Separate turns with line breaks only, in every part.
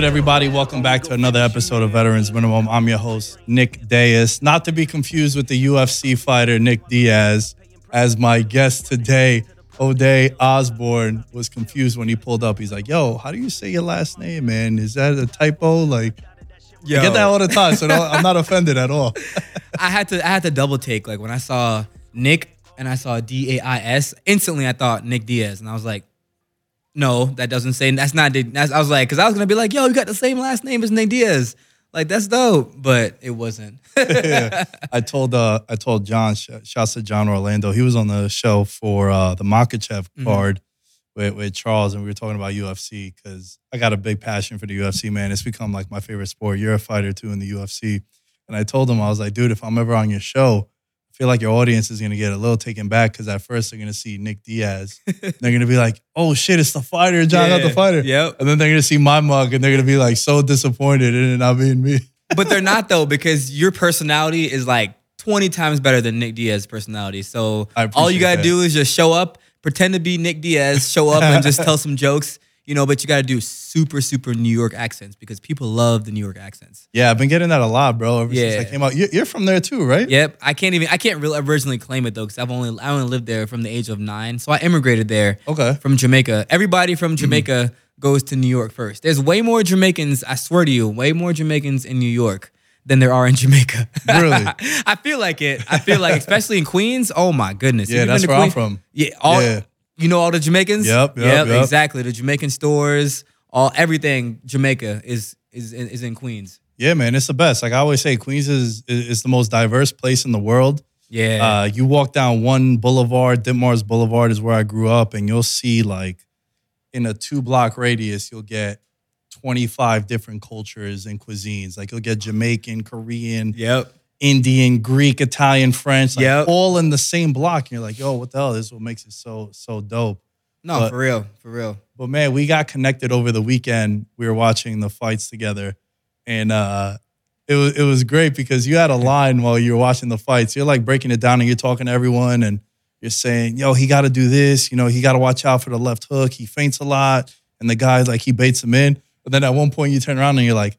Good, everybody? Welcome back to another episode of Veterans Minimum. I'm your host, Nick Diaz. Not to be confused with the UFC fighter, Nick Diaz. As my guest today, O'Day Osbourne, was confused when he pulled up. He's like, yo, how do you say your last name, man? Is that a typo? Like, I get that all the time, so I'm not offended at all.
I had to I had to double take like when I saw Nick and I saw D A I S instantly I thought Nick Diaz and I was like no that doesn't say that's not the- that's, I was like because I was gonna be like yo you got the same last name as Nick Diaz like that's dope but it wasn't
I told uh I told John, sh- shouts to John Orlando. He was on the show for uh the Makhachev card with, with Charles, and we were talking about UFC because I got a big passion for the UFC, man. It's become like my favorite sport. You're a fighter too in the UFC. And I told him, I was like, dude, if I'm ever on your show, feel like your audience is gonna get a little taken back because at first they're gonna see Nick Diaz. they're gonna be like, oh shit, it's the fighter, John not the fighter.
Yep.
And then they're gonna see my mug and they're gonna be like so disappointed in it not being me.
but they're not though because your personality is like 20 times better than Nick Diaz's personality so all you gotta
that.
do is just show up pretend to be Nick Diaz show up and just tell some jokes you know but you gotta do super super New York accents because people love the New York accents
Yeah, I've been getting that a lot, bro. Ever since I came out. You- You're from there too, right?
Yep, I can't even. I can't really originally claim it though, because I've only I only lived there from the age of nine. So I immigrated there.
Okay.
From Jamaica. Everybody from mm-hmm. Jamaica goes to New York first. There's way more Jamaicans. I swear to you, way more Jamaicans in New York than there are in Jamaica.
Really?
I feel like it. I feel like, especially in Queens. Oh my goodness.
Yeah,
that's you
that's
been to
where I'm from.
Yeah. All,
Yeah.
You know all the Jamaicans.
Yep, yep, yep.
Exactly. The Jamaican stores, all everything Jamaica is is is in Queens.
Yeah, man, it's the best. Like I always say, Queens is is is the most diverse place in the world.
Yeah.
Uh, you walk down one boulevard, Ditmars Boulevard is where I grew up, and you'll see like in a two block radius, you'll get 25 different cultures and cuisines. Like you'll get Jamaican, Korean,
yep.
Indian, Greek, Italian, French, like
Yep.
all in the same block. And you're like, yo, what the hell? This is what makes it so so dope.
No,
But-
for real. For real.
But man, we got connected over the weekend. We were watching the fights together, and uh, it was it was great because you had a line while you were watching the fights. You're like breaking it down, and you're talking to everyone, and you're saying, "Yo, he got to do this. You know, he got to watch out for the left hook. He faints a lot, and the guy's like he baits him in." But then at one point, you turn around and you're like.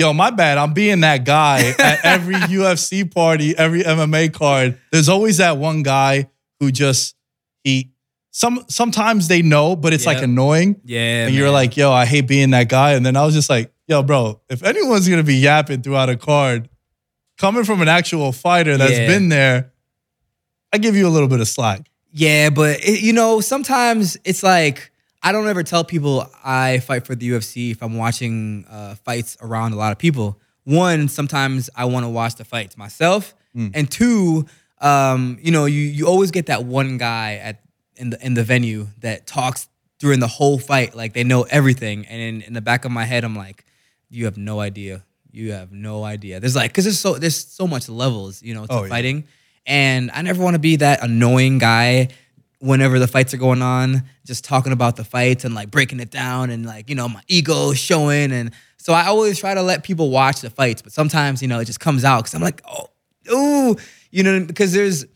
Yo, my bad. I'm being that guy at every UFC party, every MMA card. There's always that one guy who just he some sometimes they know, but it's like annoying.
Yeah.
and you're like, yo, I hate being that guy. And then I was just like, yo, bro, if anyone's gonna be yapping throughout a card, coming from an actual fighter that's
Yeah.
been there, I give you a little bit of slack.
Yeah, but it, you know, sometimes it's like I don't ever tell people I fight for the UFC if I'm watching uh, fights around a lot of people. One, sometimes I want to watch the fights myself, and two, um, you know, you you always get that one guy at in the in the venue that talks during the whole fight like they know everything, and in, in the back of my head, I'm like, you have no idea. You have no idea. There's like, cause there's so there's so much levels, you know, to
Oh, yeah.
fighting. And I never want to be that annoying guy whenever the fights are going on, just talking about the fights and like breaking it down and like, you know, my ego showing. And so I always try to let people watch the fights, but sometimes, you know, it just comes out because I'm like, oh, ooh, you know, because there's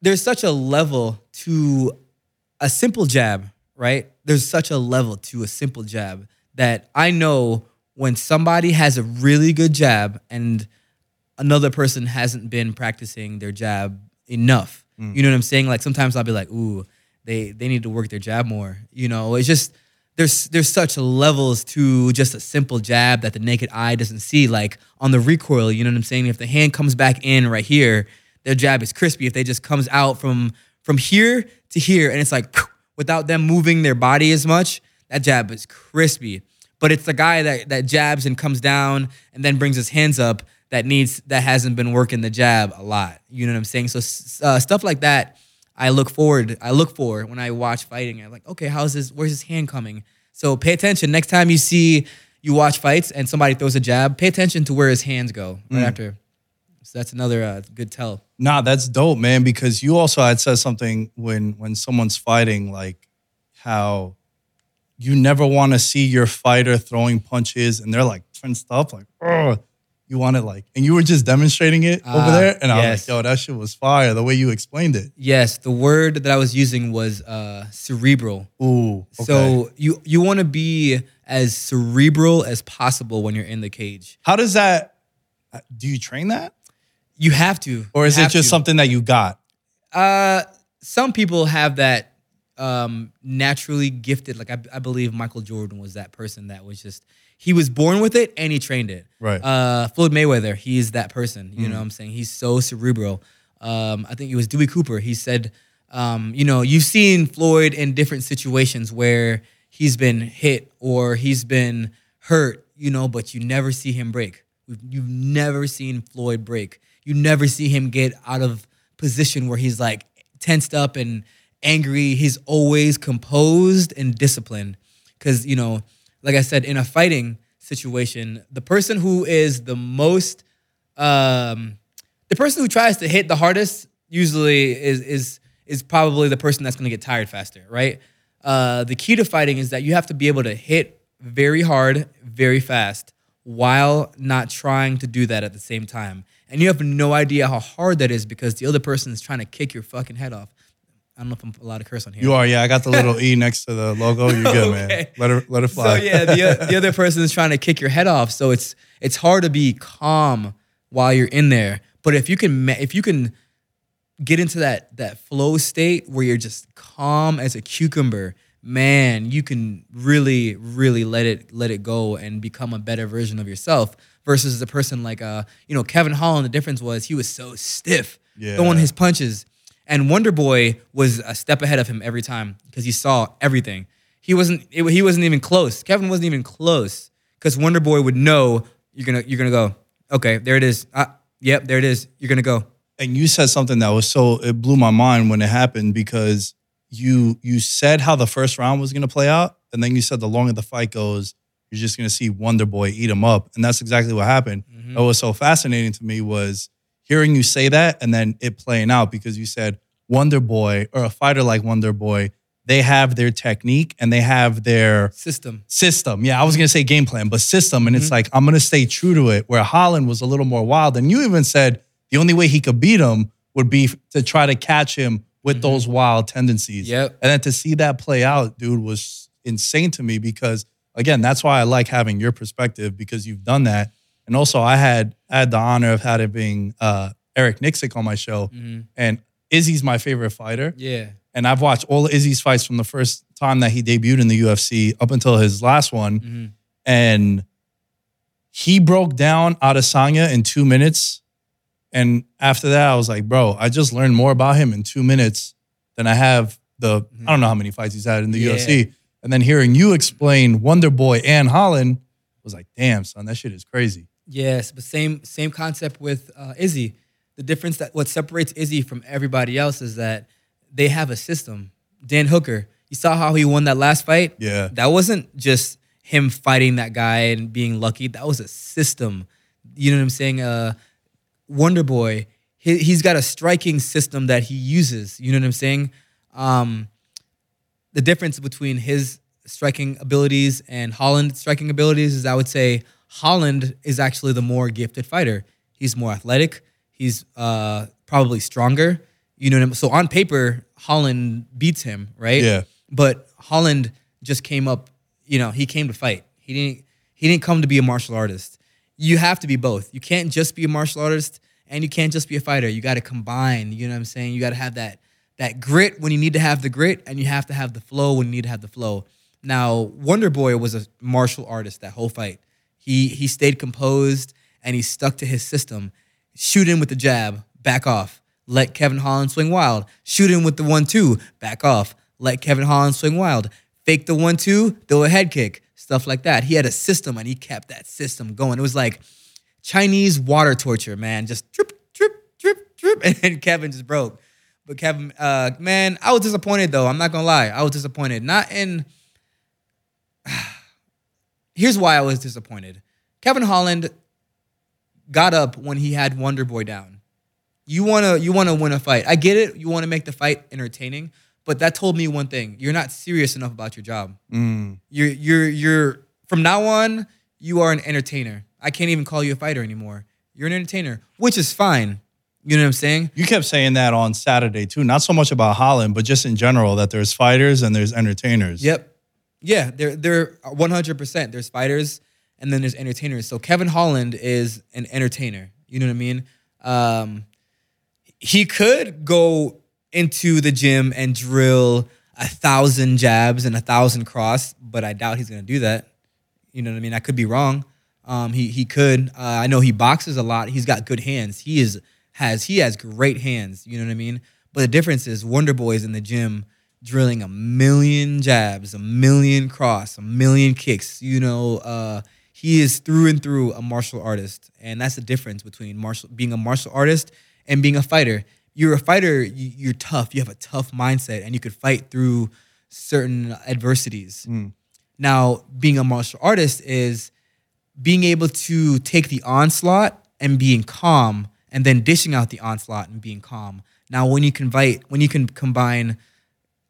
there's such a level to a simple jab, right? There's such a level to a simple jab that I know when somebody has a really good jab and another person hasn't been practicing their jab enough. You know what I'm saying? Like sometimes I'll be like, ooh, they they need to work their jab more. You know, it's just there's there's such levels to just a simple jab that the naked eye doesn't see. Like on the recoil, you know what I'm saying? If the hand comes back in right here, their jab is crispy. If they just comes out from from here to here and it's like without them moving their body as much, that jab is crispy. But it's the guy that that jabs and comes down and then brings his hands up that needs that hasn't been working the jab a lot. You know what I'm saying? So uh, stuff like that, I look forward. I look for when I watch fighting. I'm like, okay, how's his? Where's his hand coming? So pay attention next time you see you watch fights and somebody throws a jab. Pay attention to where his hands go right after. So that's another uh, good tell.
Nah, that's dope, man. Because you also had said something when when someone's fighting, like how you never want to see your fighter throwing punches and they're like tensed up, like oh, you want it like, and you were just demonstrating it over
Ah,
there, and I was like, yo, that shit was fire. The way you explained it.
Yes, the word that I was using was uh, cerebral.
Ooh, okay.
So you you want to be as cerebral as possible when you're in the cage.
how does that? uh, Do you train that,
You have to,
or is it just
to.
something that you got?
Uh, some people have that um, naturally gifted. Like I, I believe Michael Jordan was that person that was just he was born with it and he trained it.
Right.
Uh, Floyd Mayweather, he's that person. You know what I'm saying? He's so cerebral. Um, I think it was Dewey Cooper. He said, um, you know, you've seen Floyd in different situations where he's been hit or he's been hurt, you know, but you never see him break. You've never seen Floyd break. You never see him get out of position where he's like tensed up and angry. He's always composed and disciplined. Because, you know, like I said, in a fighting situation, the person who is the most, um, the person who tries to hit the hardest usually is is is probably the person that's going to get tired faster, right? Uh, the key to fighting is that you have to be able to hit very hard, very fast, while not trying to do that at the same time. And you have no idea how hard that is because the other person is trying to kick your fucking head off. I don't know if I'm allowed to curse on here.
You are, yeah. I got the little e next to the logo. You're good, man. Let her, let her fly.
So yeah, the, the other person is trying to kick your head off. So it's it's hard to be calm while you're in there. But if you can if you can get into that that flow state where you're just calm as a cucumber, man, you can really really let it let it go and become a better version of yourself. Versus a person like uh you know Kevin Holland. The difference was he was so stiff
Yeah.
throwing his punches, and Wonder Boy was a step ahead of him every time because he saw everything. He wasn't it, he wasn't even close. Kevin wasn't even close because Wonder Boy would know you're gonna you're gonna go. Okay, there it is. Ah, yep, there it is. You're gonna go.
and you said something that was so it blew my mind when it happened because you you said how the first round was going to play out and then you said the longer the fight goes you're just going to see wonder boy eat him up and that's exactly what happened what was so fascinating to me was hearing you say that and then it playing out because you said wonder boy or a fighter like wonder boy they have their technique and they have their
System.
system. Yeah, I was gonna say game plan, but system. And it's mm-hmm. like I'm gonna stay true to it. Where Holland was a little more wild, and you even said the only way he could beat him would be to try to catch him with mm-hmm. those wild tendencies.
Yep.
And then to see that play out, dude, was insane to me because again, that's why I like having your perspective because you've done that. And also, I had I had the honor of having uh, Eric Nicksick on my show, and Izzy's my favorite fighter.
Yeah.
And I've watched all of Izzy's fights from the first time that he debuted in the UFC up until his last one.
Mm-hmm.
And he broke down Adesanya in two minutes. And after that, I was like, bro, I just learned more about him in two minutes than I have the, I don't know how many fights he's had in the
Yeah.
UFC. And then hearing you explain Wonder Boy and Holland was like, damn, son, that shit is crazy.
Yes, but same same concept with uh, Izzy. The difference that what separates Izzy from everybody else is that they have a system. Dan Hooker, you saw how he won that last fight.
Yeah.
that wasn't just him fighting that guy and being lucky. That was a system. You know what I'm saying? Uh, Wonder Boy, he, he's got a striking system that he uses. You know what I'm saying? Um, the difference between his striking abilities and Holland's striking abilities is I would say Holland is actually the more gifted fighter. He's more athletic. He's uh, probably stronger. You know what I mean? So on paper, Holland beats him, right?
Yeah.
But Holland just came up, you know, he came to fight. He didn't he didn't come to be a martial artist. You have to be both. You can't just be a martial artist and you can't just be a fighter. You got to combine, you know what I'm saying? You got to have that that grit when you need to have the grit and you have to have the flow when you need to have the flow. Now, Wonder Boy was a martial artist that whole fight. He he stayed composed and he stuck to his system. Shoot in with the jab, back off. Let Kevin Holland swing wild. Shoot in with the one two, back off. Let Kevin Holland swing wild. Fake the one two, throw a head kick, stuff like that. He had a system and he kept that system going. It was like Chinese water torture, man. Just drip, drip, drip, drip, and Kevin just broke. But Kevin, uh, man, I was disappointed though. I'm not gonna lie, I was disappointed. Not in. Here's why I was disappointed. Kevin Holland got up when he had Wonder Boy down. You wanna you wanna win a fight. I get it. You want to make the fight entertaining, but that told me one thing: you're not serious enough about your job. Mm. You're you're you're from now on you are an entertainer. I can't even call you a fighter anymore. You're an entertainer, which is fine. You know what I'm saying?
You kept saying that on Saturday too. Not so much about Holland, but just in general that there's fighters and there's entertainers.
Yep. Yeah, they're they're 100%. There's fighters and then there's entertainers. So Kevin Holland is an entertainer. You know what I mean? Um, he could go into the gym and drill a thousand jabs and a thousand cross, but I doubt he's gonna do that. You know what I mean? I could be wrong. Um, he he could. Uh, I know he boxes a lot. He's got good hands. He is has he has great hands. You know what I mean? But the difference is Wonder Boy's in the gym drilling a million jabs, a million cross, a million kicks. You know, uh, he is through and through a martial artist, and that's the difference between martial being a martial artist and being a fighter. You're a fighter. you- You're tough. You have a tough mindset, and you could fight through certain adversities. Now, being a martial artist is being able to take the onslaught and being calm, and then dishing out the onslaught and being calm. Now, when you convite, when you can combine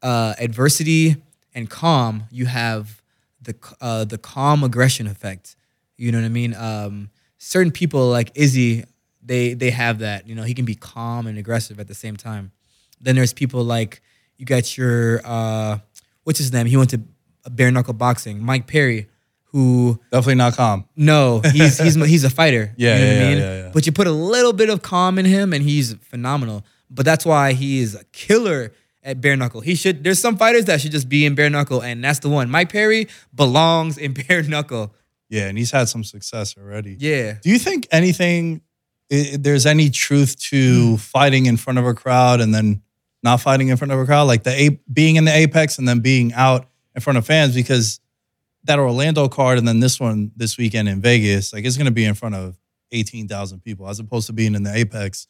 uh, adversity and calm, you have the uh, the calm aggression effect. You know what I mean? Um, certain people like Izzy, they they have that. You know, he can be calm and aggressive at the same time. Then there's people like you got your uh, what's his name? He went to bare knuckle boxing. Mike Perry, who
Definitely not calm.
no, he's he's he's a fighter.
Yeah,
you know
yeah,
what I mean.
yeah, yeah.
But you put a little bit of calm in him, and he's phenomenal. But that's why he is a killer at bare knuckle. He should. There's some fighters that should just be in bare knuckle, and that's the one. Mike Perry belongs in bare knuckle.
Yeah, and he's had some success already.
Yeah.
Do you think anything? i there's any truth to
Hmm.
fighting in front of a crowd and then not fighting in front of a crowd, like the a- being in the apex and then being out in front of fans? Because that Orlando card and then this one this weekend in Vegas, like it's going to be in front of eighteen thousand people as opposed to being in the apex.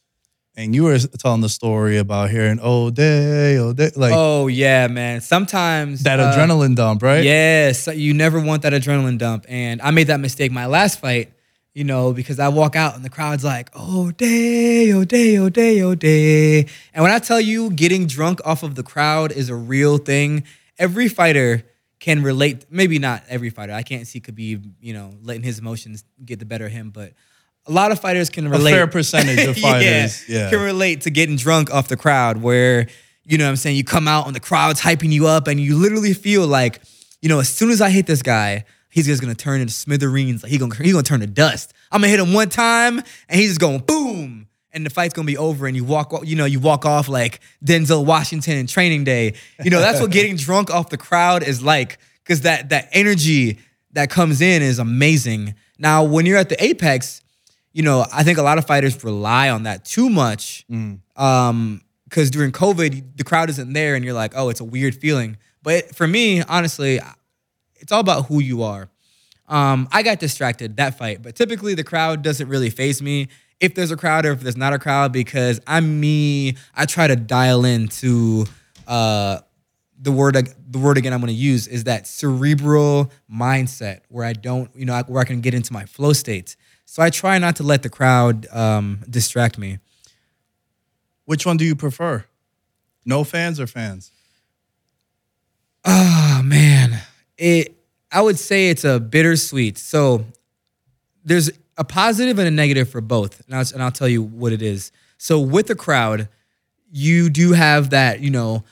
And you were telling the story about hearing "Oh day, oh day," like
Oh yeah, man. Sometimes
that
uh,
adrenaline dump, right?
Yes, you never want that adrenaline dump. And I made that mistake my last fight, you know, because I walk out and the crowd's like, oh, day, oh, day, oh, day, oh, day. And when I tell you getting drunk off of the crowd is a real thing, every fighter can relate. Maybe not every fighter. I can't see Khabib, you know, letting his emotions get the better of him, but a lot of fighters can relate.
A fair percentage of fighters, yeah.
Can relate to getting drunk off the crowd where, you know what I'm saying, you come out and the crowd's hyping you up and you literally feel like, you know, as soon as I hit this guy, he's just gonna turn into smithereens. Like he gonna he gonna turn to dust. I'm gonna hit him one time and he's just going boom. And the fight's gonna be over, and you walk, you know, you walk off like Denzel Washington in Training Day. You know, that's what getting drunk off the crowd is like, because that that energy that comes in is amazing. Now, when you're at the apex, you know, I think a lot of fighters rely on that too much. Um, because during COVID, the crowd isn't there, and you're like, oh, it's a weird feeling. But for me, honestly, it's all about who you are. Um, I got distracted that fight, but typically the crowd doesn't really face me. If there's a crowd or if there's not a crowd, because I'm me, I try to dial into uh, the word the word again I'm going to use is that cerebral mindset where I don't you know where I can get into my flow states. So I try not to let the crowd um, distract me.
Which one do you prefer? No fans or fans?
Oh man, it. I would say it's a bittersweet. So there's a positive and a negative for both, and I'll, and I'll tell you what it is. So with the crowd, you do have that, you know,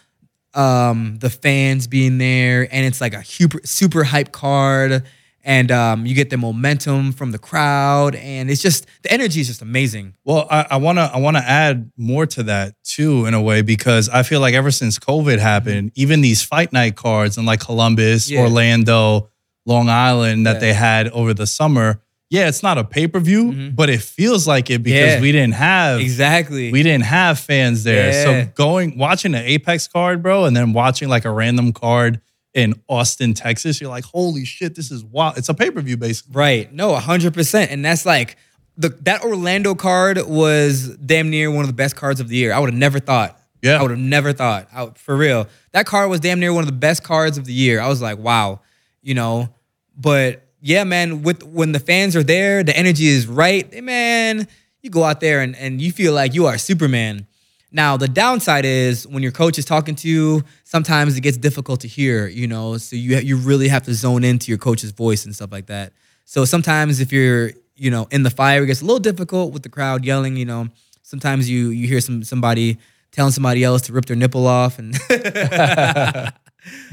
um, the fans being there, and it's like a super super hype card, and um, you get the momentum from the crowd, and it's just the energy is just amazing.
Well, I, I wanna I wanna add more to that too, in a way, because I feel like ever since COVID happened, even these fight night cards in like Columbus,
Yeah.
Orlando, Long Island that
Yeah.
they had over the summer. Yeah, it's not a pay per view, but it feels like it because
Mm-hmm. Yeah.
we didn't have
Exactly.
we didn't have fans there. So going watching an Apex card, bro, and then watching like a random card in Austin, Texas, you're like, holy shit, this is wild. It's a pay per view basically.
Right. No, hundred percent. And that's like the that Orlando card was damn near one of the best cards of the year. I would have never thought.
Yeah.
I would have never thought. I, for real. That card was damn near one of the best cards of the year. I was like, wow, you know. But yeah, man, with when the fans are there, the energy is right. Hey, man, you go out there and, and you feel like you are Superman. Now, the downside is when your coach is talking to you, sometimes it gets difficult to hear, you know, so you you really have to zone into your coach's voice and stuff like that. So sometimes if you're, you know, in the fire, it gets a little difficult with the crowd yelling, you know. Sometimes you you hear some somebody telling somebody else to rip their nipple off and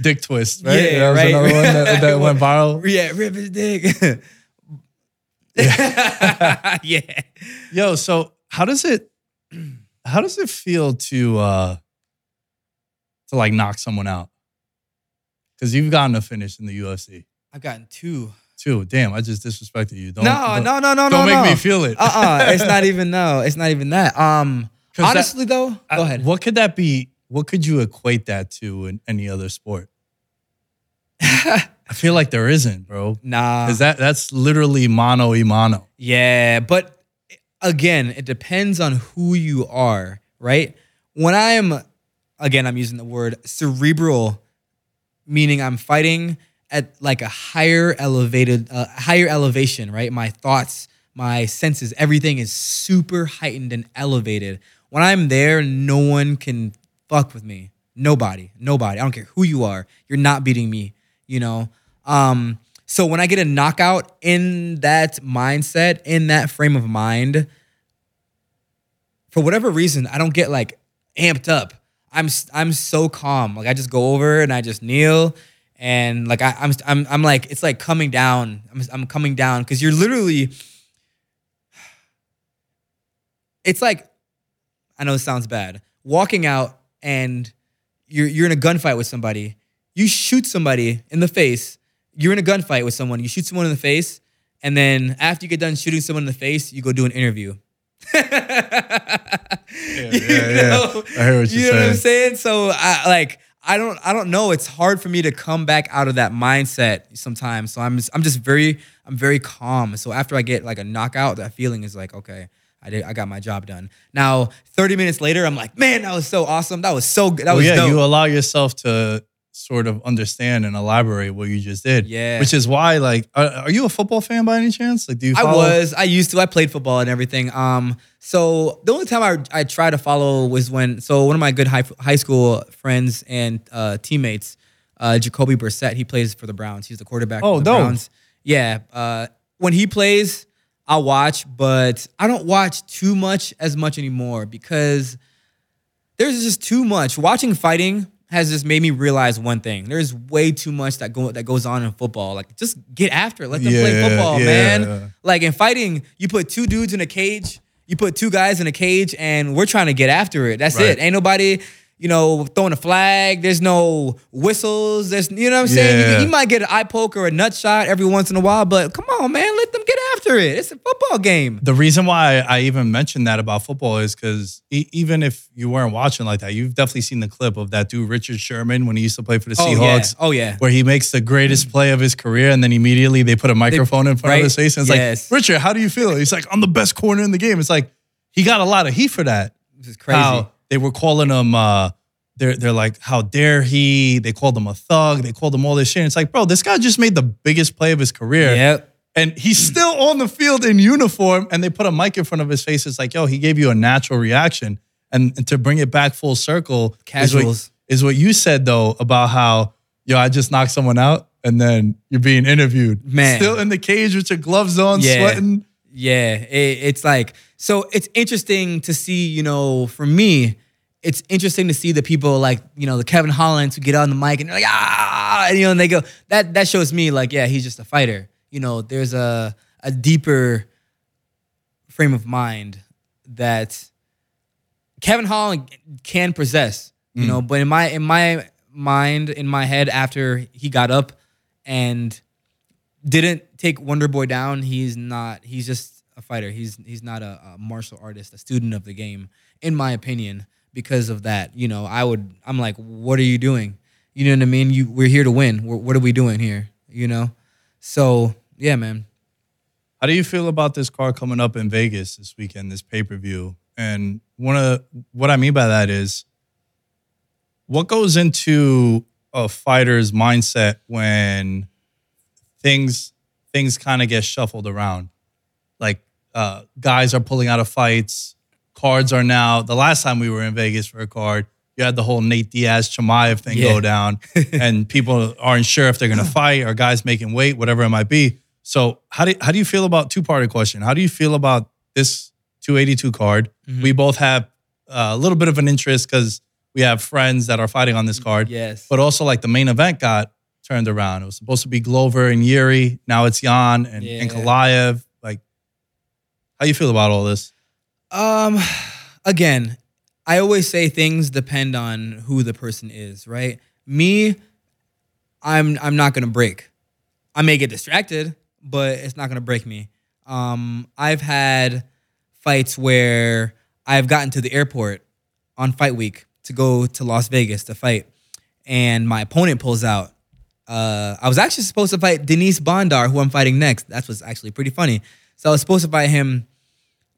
Dick twist, right?
Yeah,
that was
right.
another one that, that went viral.
yeah, rip his dick. yeah.
Yo, so how does it how does it feel to uh to like knock someone out? Because you've gotten a finish in the UFC
I've gotten two.
too. Damn, I just disrespected you. Don't,
no,
don't,
no, no, no,
don't
no.
make
no.
me feel it.
Uh-uh. It's not even no. It's not even that. Um
'Cause that-
honestly though,
I-
go ahead.
What could that be? What could you equate that to in any other sport? I feel like there isn't, bro.
Nah.
Because that that's literally mano y mano.
Yeah, but again, it depends on who you are, right? When I am, again, I'm using the word cerebral, meaning I'm fighting at like a higher elevated, uh, higher elevation, right? My thoughts, my senses, everything is super heightened and elevated. When I'm there, no one can fuck with me. Nobody, nobody. I don't care who you are. You're not beating me, you know? Um, so when I get a knockout in that mindset, in that frame of mind, for whatever reason, I don't get like amped up. I'm I'm so calm. Like I just go over and I just kneel and like I, I'm I'm I'm like it's like coming down. I'm I'm coming down because you're literally. It's like, I know it sounds bad. Walking out and you're you're in a gunfight with somebody. You shoot somebody in the face. You're in a gunfight with someone. You shoot someone in the face, and then after you get done shooting someone in the face, you go do an interview.
Yeah,
You
yeah, yeah.
know?
I hear what
you
you're
know what I'm
saying.
saying? So I like I don't I don't know. It's hard for me to come back out of that mindset sometimes. So I'm just, I'm just very I'm very calm. So after I get like a knockout, that feeling is like okay. I did. I got my job done. Now, 30 minutes later, I'm like, man, that was so awesome. That was so good. That
Well,
was
yeah,
dope.
you allow yourself to sort of understand and elaborate what you just did.
Yeah.
Which is why, like, are, are you a football fan by any chance? Like, do you?
I was. I used to. I played football and everything. Um, so the only time I I tried to follow was when so one of my good high high school friends and uh, teammates, uh, Jacoby Brissett, he plays for the Browns. He's the quarterback.
Oh,
for the
dope.
Browns. Yeah. Uh, when he plays, I'll watch, but I don't watch too much as much anymore because there's just too much. Watching fighting has just made me realize one thing. There's way too much that go that goes on in football. Like just get after it. Let them play football,
yeah.
man. Like in fighting, you put two dudes in a cage, you put two guys in a cage, and we're trying to get after it. That's
Right.
it. Ain't nobody, you know, throwing a flag. There's no whistles. There's you know what I'm saying?
Yeah.
You, you might get an eye poke or a nut shot every once in a while, but come on, man, let them get after it. It's a football game.
The reason why I even mentioned that about football is because e- even if you weren't watching like that, you've definitely seen the clip of that dude Richard Sherman when he used to play for the
Oh, yeah.
Seahawks.
Oh, yeah.
where he makes the greatest mm. play of his career, and then immediately they put a microphone in front
right?
of his face, and it's
Yes.
like, Richard, how do you feel? He's like, I'm the best corner in the game. It's like he got a lot of heat for that.
This is crazy.
How they were calling him. Uh, they're they're like, how dare he? They called him a thug. They called him all this shit. And it's like, bro, this guy just made the biggest play of his career.
Yep.
And he's still on the field in uniform, and they put a mic in front of his face. It's like, yo, he gave you a natural reaction. And, and to bring it back full circle, is what-
Casuals.
is what you said though about how yo, I just knocked someone out, and then you're being interviewed,
Man.
still in the cage with your gloves on,
Yeah.
sweating.
Yeah, it, it's like so. It's interesting to see. You know, for me, it's interesting to see the people like you know the Kevin Hollands who get on the mic and they're like ah, and, you know, and they go that that shows me like yeah, he's just a fighter. You know, there's a a deeper frame of mind that Kevin Holland can possess. You know, but in my in my mind, in my head, after he got up and didn't take Wonder Boy down. He's not. He's just a fighter. He's he's not a, a martial artist, a student of the game, in my opinion. Because of that, you know, I would. I'm like, what are you doing? You know what I mean? You we're here to win. We're, what are we doing here? You know. So yeah, man.
How do you feel about this card coming up in Vegas this weekend, this pay per view? And one of what I mean by that is, what goes into a fighter's mindset when things things kind of get shuffled around, like uh, guys are pulling out of fights, cards are now. The last time we were in Vegas for a card, you had the whole Nate Diaz Chimaev thing
Yeah.
go down, and people aren't sure if they're going to fight or guys making weight, whatever it might be. So how do how do you feel about two party question? How do you feel about this 282 card?
Mm-hmm.
We both have uh, a little bit of an interest because we have friends that are fighting on this card.
Yes.
But also like the main event got turned around. It was supposed to be Glover and Yuri. Now it's Jan and, and
Yeah.
Kalaev. Like, how you feel about all this?
Um, again, I always say things depend on who the person is, right? Me, I'm I'm not gonna break. I may get distracted, but it's not gonna break me. Um, I've had fights where I've gotten to the airport on fight week to go to Las Vegas to fight, and my opponent pulls out. Uh, I was actually supposed to fight Denys Bondar, who I'm fighting next. That's what's actually pretty funny. So I was supposed to fight him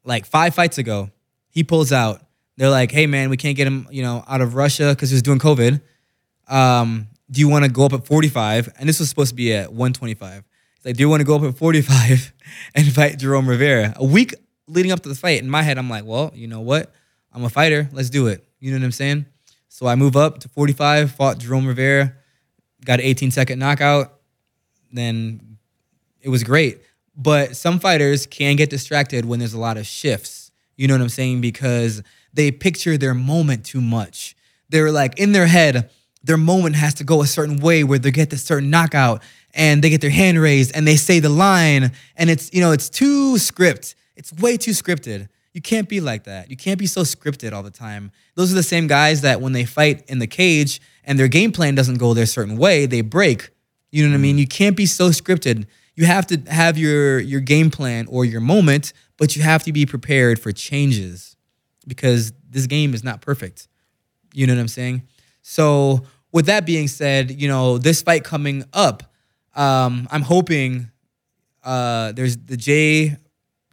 like five fights ago. He pulls out. They're like, "Hey man, we can't get him, you know, out of Russia because he was doing COVID. Um, do you want to go up at 45?" And this was supposed to be at 125. He's like, "Do you want to go up at 45 and fight Jerome Rivera?" A week leading up to the fight, in my head, I'm like, "Well, you know what? I'm a fighter. Let's do it." You know what I'm saying? So I move up to 45, fought Jerome Rivera, got an 18 second knockout. Then it was great. But some fighters can get distracted when there's a lot of shifts. You know what I'm saying? Because they picture their moment too much. They're like in their head, their moment has to go a certain way where they get this certain knockout and they get their hand raised and they say the line and it's, you know, it's too script. It's way too scripted. You can't be like that. You can't be so scripted all the time. Those are the same guys that when they fight in the cage and their game plan doesn't go their certain way, they break. You know what I mean? Mm. You can't be so scripted. You have to have your your game plan or your moment, but you have to be prepared for changes because this game is not perfect. You know what I'm saying? So, with that being said, you know, this fight coming up, um, I'm hoping uh, there's the Jay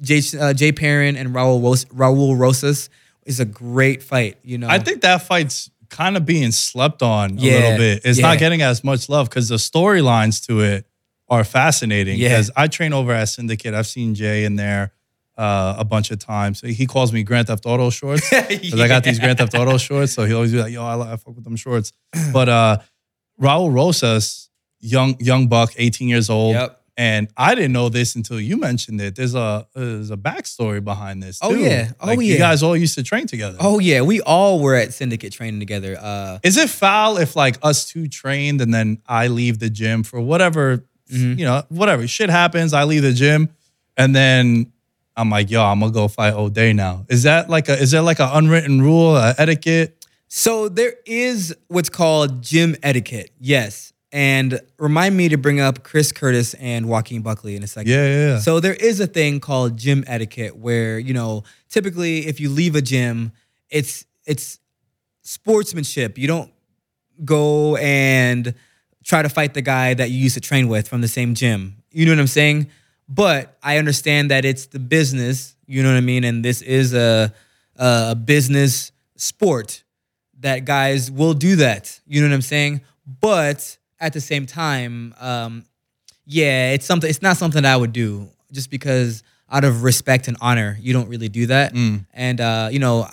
Jay uh, Jay Perrin and Raul Ros- Raul Rosas is a great fight. You know,
I think that fight's kind of being slept on a
Yeah,
little bit. It's
yeah.
not getting as much love because the storylines to it are fascinating.
Yeah.
Because I train over at Syndicate. I've seen Jay in there uh, a bunch of times. He calls me Grand Theft Auto shorts because I got these Grand Theft Auto shorts. So he'll always be like, "Yo, I, I fuck with them shorts." But uh, Raul Rosas, young young buck, 18 years old.
Yep.
And I didn't know this until you mentioned it. There's a there's a backstory behind this.
Oh,
too.
yeah. Oh,
Like, You guys all used to train together.
Oh yeah, we all were at Syndicate training together. Uh,
Is it foul if like us two trained and then I leave the gym for whatever,
Mm-hmm.
you know, whatever shit happens, I leave the gym and then I'm like, yo, I'm gonna go fight O'Day now. Is that like a is there like an unwritten rule, a etiquette?
So there is what's called gym etiquette, yes. And remind me to bring up Chris Curtis and Joaquin Buckley in a second.
Yeah, yeah, yeah.
So there is a thing called gym etiquette where, you know, typically if you leave a gym, it's it's sportsmanship. You don't go and try to fight the guy that you used to train with from the same gym. You know what I'm saying? But I understand that it's the business, you know what I mean? And this is a a business sport that guys will do that. You know what I'm saying? But at the same time, um, yeah, it's something. It's not something that I would do just because out of respect and honor, you don't really do that. And uh, you know,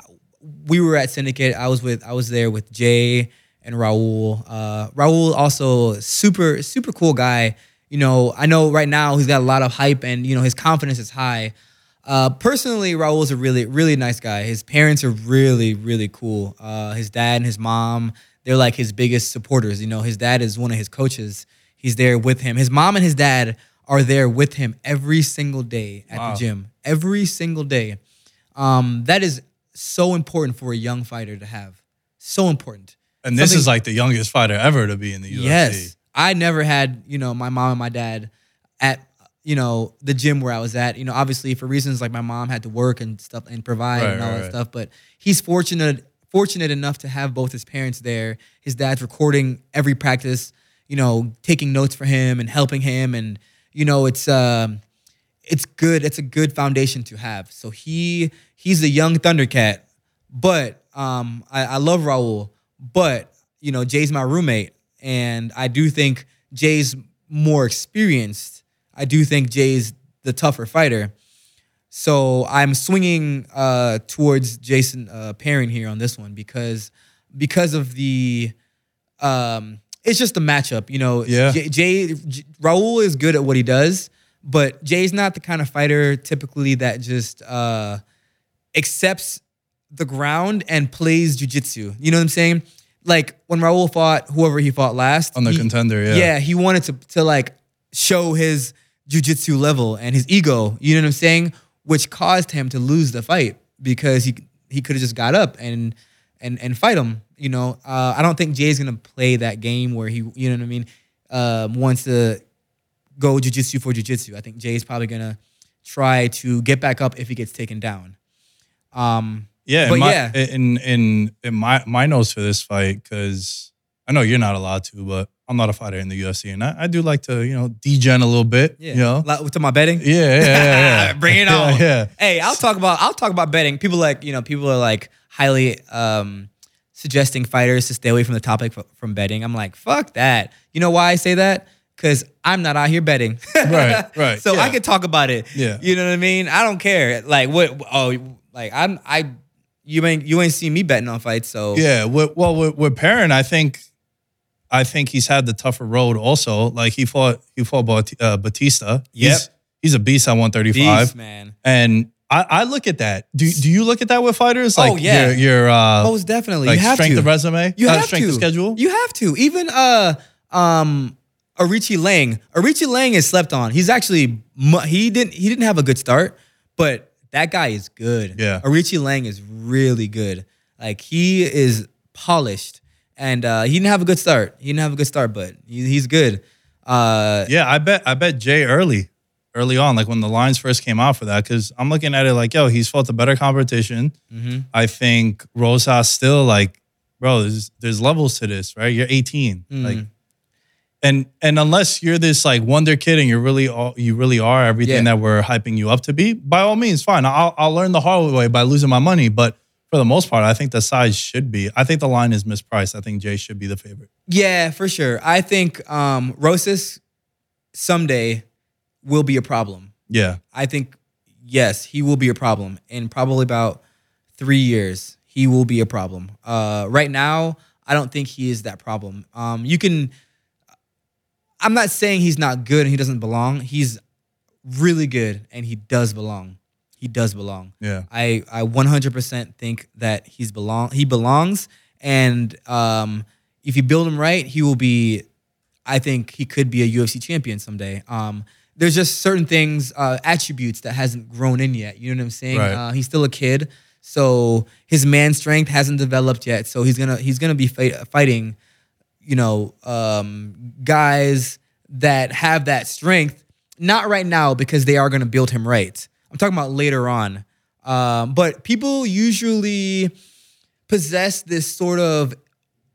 we were at Syndicate. I was with I was there with Jay and Raul. Uh, Raul also super super cool guy. You know, I know right now he's got a lot of hype and you know his confidence is high. Uh, personally, Raul's a really really nice guy. His parents are really really cool. Uh, his dad and his mom they're like his biggest supporters. You know, his dad is one of his coaches. He's there with him. His mom and his dad are there with him every single day at
Wow.
the gym. Every single day. Um, that is so important for a young fighter to have. So important.
And this
Something-
is like the youngest fighter ever to be in the UFC.
Yes. I never had, you know, my mom and my dad at, you know, the gym where I was at. You know, obviously for reasons like my mom had to work and stuff and provide
Right,
and all
right,
that
right.
stuff. But he's fortunate fortunate enough to have both his parents there. His dad's recording every practice, you know, taking notes for him and helping him. And, you know, it's um it's good. It's a good foundation to have. So he he's a young Thundercat, but um, I, I love Raul. But you know, Jay's my roommate, and I do think Jay's more experienced. I do think Jay's the tougher fighter. So I'm swinging uh, towards Jason uh, Perrin here on this one because because of the um, it's just a matchup. You know,
Yeah.
Jay, Jay J- Raul is good at what he does, but Jay's not the kind of fighter typically that just uh, accepts the ground and plays jujitsu. You know what I'm saying? Like when Raul fought whoever he fought last
On the
he-
contender, yeah.
yeah, he wanted to to like show his jujitsu level and his ego. You know what I'm saying? Which caused him to lose the fight because he he could have just got up and and and fight him. You know, uh, I don't think Jay's gonna play that game where he, you know what I mean, um, wants to go jujitsu for jujitsu. I think Jay's probably gonna try to get back up if he gets taken down. Um,
Yeah,
But
in my,
yeah.
in in in my my notes for this fight because I know you're not allowed to, but I'm not a fighter in the UFC, and I, I do like to you know degen a little bit.
yeah,
you know,
Like, to my betting.
yeah, yeah, yeah, yeah.
Bring it on.
Yeah,
Hey, I'll talk about I'll talk about betting. People like you know people are like highly um, suggesting fighters to stay away from the topic f- from betting. I'm like fuck that. You know why I say that? Because I'm not out here betting.
Right, right,
so I
yeah.
could talk about it.
Yeah.
You know what I mean? I don't care. Like what? Oh, like I'm I. You ain't you ain't seen me betting on fights. So
yeah. With, well, with, with Perrin, I think I think he's had the tougher road. Also, like he fought he fought uh, Bautista.
Yep.
He's, he's a beast at 135.
Beast, man.
And I, I look at that. Do do you look at that with fighters? Like
Oh, yeah.
your, your uh,
Most definitely.
like
you have
strength
to.
of resume,
You
Uh,
have
strength
to
of schedule.
You have to. Even uh um Aoriqileng. Arichi Lang is slept on. He's actually he didn't he didn't have a good start, but that guy is good.
Yeah.
Aoriqileng is really good. Like he is polished, and uh, he didn't have a good start. He didn't have a good start, but he, he's good. Uh,
Yeah, I bet I bet Jay early, early on, like when the lines first came out for that, because I'm looking at it like, yo, he's fought the better competition.
Mm-hmm.
I think Rosas still like, bro, there's there's levels to this, right? You're 18,
Mm.
like, and and unless you're this like wonder kid and you're really all you really are everything
Yeah.
that we're hyping you up to be, by all means, fine. I'll I'll learn the hard way by losing my money, but. For the most part, I think the size should be. I think the line is mispriced. I think Jay should be the favorite.
Yeah, for sure. I think um, Rosas someday will be a problem.
Yeah,
I think yes, he will be a problem in probably about three years. He will be a problem. Uh, right now, I don't think he is that problem. Um, you can. I'm not saying he's not good and he doesn't belong. He's really good and he does belong. He does belong.
yeah.
I I 100% think that he's belong he belongs and um if you build him right, he will be I think he could be a UFC champion someday. Um there's just certain things uh attributes that hasn't grown in yet. You know what I'm saying?
Right.
Uh, he's still a kid. So his man strength hasn't developed yet. So he's going to he's going to be fight, fighting you know, um, guys that have that strength. Not right now because they are going to build him right. I'm talking about later on. Um, but people usually possess this sort of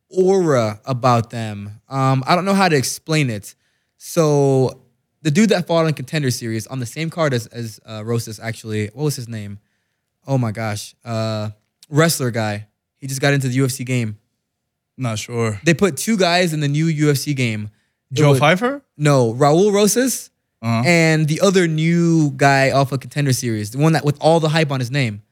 aura about them. Um, I don't know how to explain it. So the dude that fought in Contender Series on the same card as as uh, Rosas, actually, what was his name? Oh my gosh, uh, wrestler guy. He just got into the UFC game.
Not sure.
They put two guys in the new UFC game.
Joe
was-
Pfeiffer?
No, Raul Rosas
Uh-huh.
and the other new guy off of Contender Series, the one that with all the hype on his name.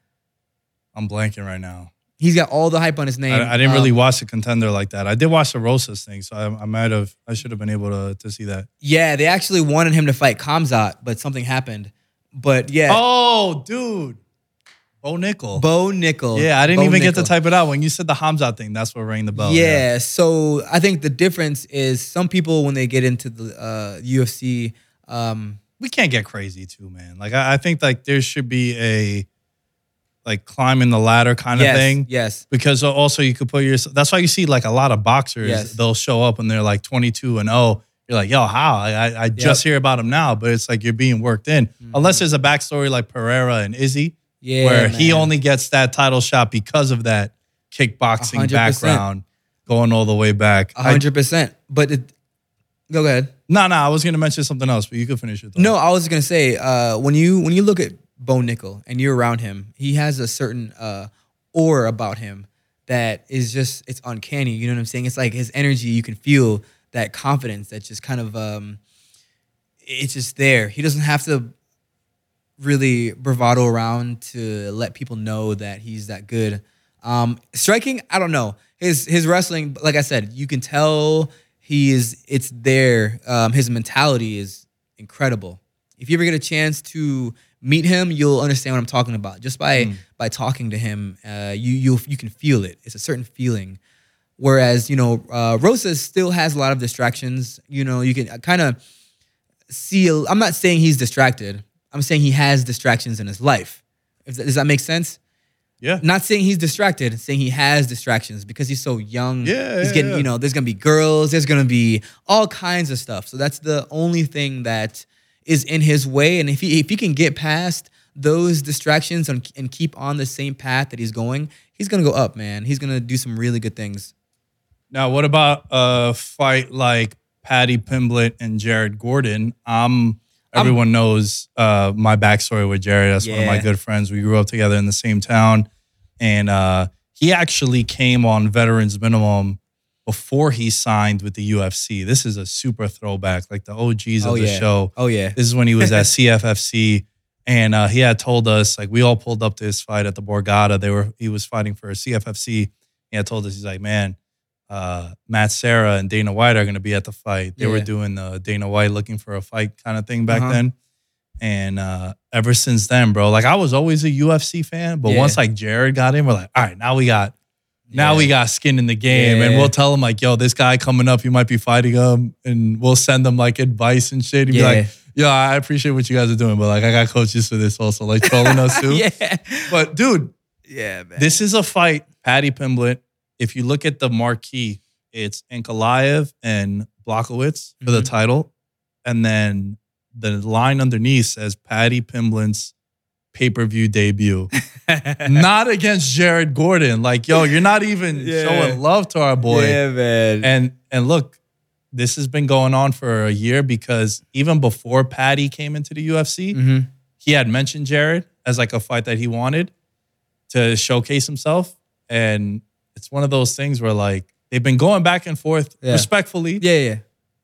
I'm blanking right now.
He's got all the hype on his name.
I, I didn't really
Um,
watch the contender like that. I did watch the Rosas thing, so I, I might have. I should have been able to to see that.
Yeah, they actually wanted him to fight Khamzat, but something happened. But yeah,
Oh, dude, Bo Nickal.
Bo Nickal.
yeah, I didn't
Bo
even get to type it out when you said the Hamza thing. That's what rang the bell.
yeah, so I think the difference is some people when they get into the uh, UFC, um,
we can't get crazy too, man. Like I, I think like there should be a like climbing the ladder kind of
yes,
thing.
yes,
Because also you could put your. That's why you see like a lot of boxers.
Yes.
They'll show up and they're like twenty two and oh. You're like, yo, how? I, I, just hear about him now, but it's like you're being worked in. Unless there's a backstory like Pereira and Izzy,
Mm-hmm. Yeah,
where he only gets that title shot because of that kickboxing
100%.
background going all the way back.
Hundred percent. But it, go ahead.
No, no, I was gonna mention something else, but you could finish it.
No, I was gonna say uh, when you when you look at Bo Nickal and you're around him, he has a certain uh, aura about him that is just it's uncanny. You know what I'm saying? It's like his energy. You can feel that confidence that just kind of um, it's just there. He doesn't have to really bravado around to let people know that he's that good. Um, striking, I don't know. His his wrestling, like I said, you can tell he is. It's there. Um, his mentality is incredible. If you ever get a chance to meet him, you'll understand what I'm talking about. Just by by talking to him, uh, you you you can feel it. It's a certain feeling. Whereas you know, uh, Rosas still has a lot of distractions. You know, you can kind of see. a- I'm not saying he's distracted. I'm saying he has distractions in his life. That, does that make sense?
Yeah.
Not saying he's distracted, saying he has distractions because he's so young.
Yeah,
he's
yeah,
getting.
yeah.
You know, there's gonna be girls. There's gonna be all kinds of stuff. So that's the only thing that is in his way. And if he if he can get past those distractions and, and keep on the same path that he's going, he's gonna go up, man. He's gonna do some really good things.
Now, what about a fight like Paddy Pimblett and Jared Gordon? Um, everyone knows uh, my backstory with Jared. That's one of my good friends. We grew up together in the same town, and uh, he actually came on veterans minimum before he signed with the UFC. This is a super throwback, like the OGs of
Oh
the
yeah.
show.
Oh yeah.
This is when he was at CFFC, and uh, he had told us like we all pulled up to his fight at the Borgata. They were he was fighting for a CFFC. He had told us he's like, man, uh, Matt Serra and Dana White are going to be at the fight. They were doing the Dana White looking for a fight kind of thing back
Uh-huh.
then. And uh, ever since then, bro, like I was always a UFC fan, but
Yeah.
once like Jared got in, we're like, all right, now we got now
Yeah.
we got skin in the game, and we'll tell him like, "Yo, this guy coming up, you might be fighting him," and we'll send them like advice and shit. He'd be
Yeah.
like, "Yo, I appreciate what you guys are doing, but like, I got coaches for this also, like trolling us too."
yeah.
But dude,
Yeah, man.
this is a fight, Paddy Pimblett. If you look at the marquee, it's Ankalaev and Blachowicz for the
Mhm.
title, and then the line underneath says Paddy Pimblett's pay per view debut not against Jared Gordon. Like, yo, you're not even
Yeah.
showing love to our boy.
Yeah, man.
And and look, this has been going on for a year because even before Paddy came into the UFC,
Mhm.
he had mentioned Jared as like a fight that he wanted to showcase himself. And it's one of those things where like they've been going back and forth
Yeah.
respectfully.
Yeah, yeah.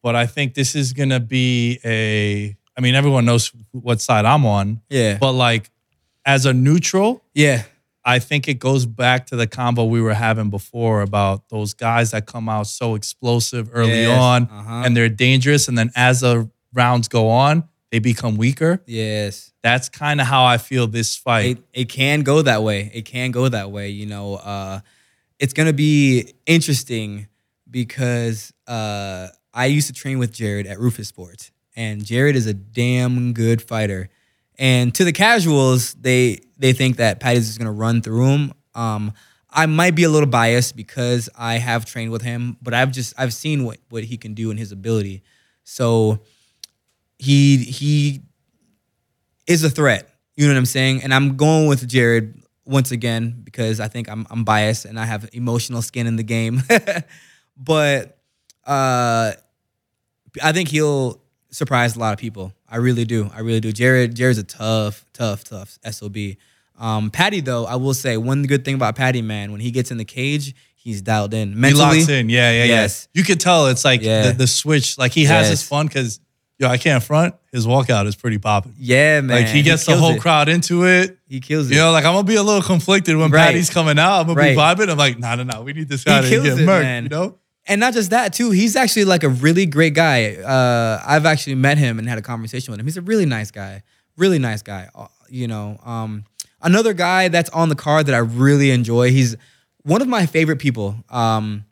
But I think this is gonna be a I mean, everyone knows what side I'm on.
Yeah.
But like as a neutral,
yeah.
I think it goes back to the combo we were having before about those guys that come out so explosive early
Yes.
on
Uh-huh.
and they're dangerous. And then as the rounds go on, they become weaker.
Yes.
That's kind of how I feel this fight.
It, it can go that way. It can go that way. You know, uh, it's gonna be interesting because uh, I used to train with Jared at Roufusports, and Jared is a damn good fighter. And to the casuals, they they think that Paddy's just gonna run through him. Um, I might be a little biased because I have trained with him, but I've just I've seen what what he can do and his ability. So he he is a threat. You know what I'm saying? And I'm going with Jared once again because I think I'm I'm biased and I have emotional skin in the game. but uh I think he'll surprise a lot of people. I really do. I really do. Jared Jared's a tough, tough, tough SOB. Um, Paddy though, I will say one good thing about Paddy, man, when he gets in the cage, he's dialed in.
he
Mentally,
locks in. Yeah, yeah,
Yes.
yeah. You could tell it's like the, the switch. Like he has his fun because Yo, I can't front. His walkout is pretty popping.
Yeah, man.
Like he gets the whole
it.
crowd into it.
He kills it.
You know, like I'm gonna be a little conflicted when
Right.
Paddy's coming out. I'm gonna
Right.
be vibing. I'm like, nah, nah, nah. We need this guy to
kills
get
it,
murked.
man.
You know?
And not just that, too. He's actually like a really great guy. Uh, I've actually met him and had a conversation with him. He's a really nice guy. Really nice guy. Uh, You know, um, another guy that's on the card that I really enjoy. He's one of my favorite people. Um,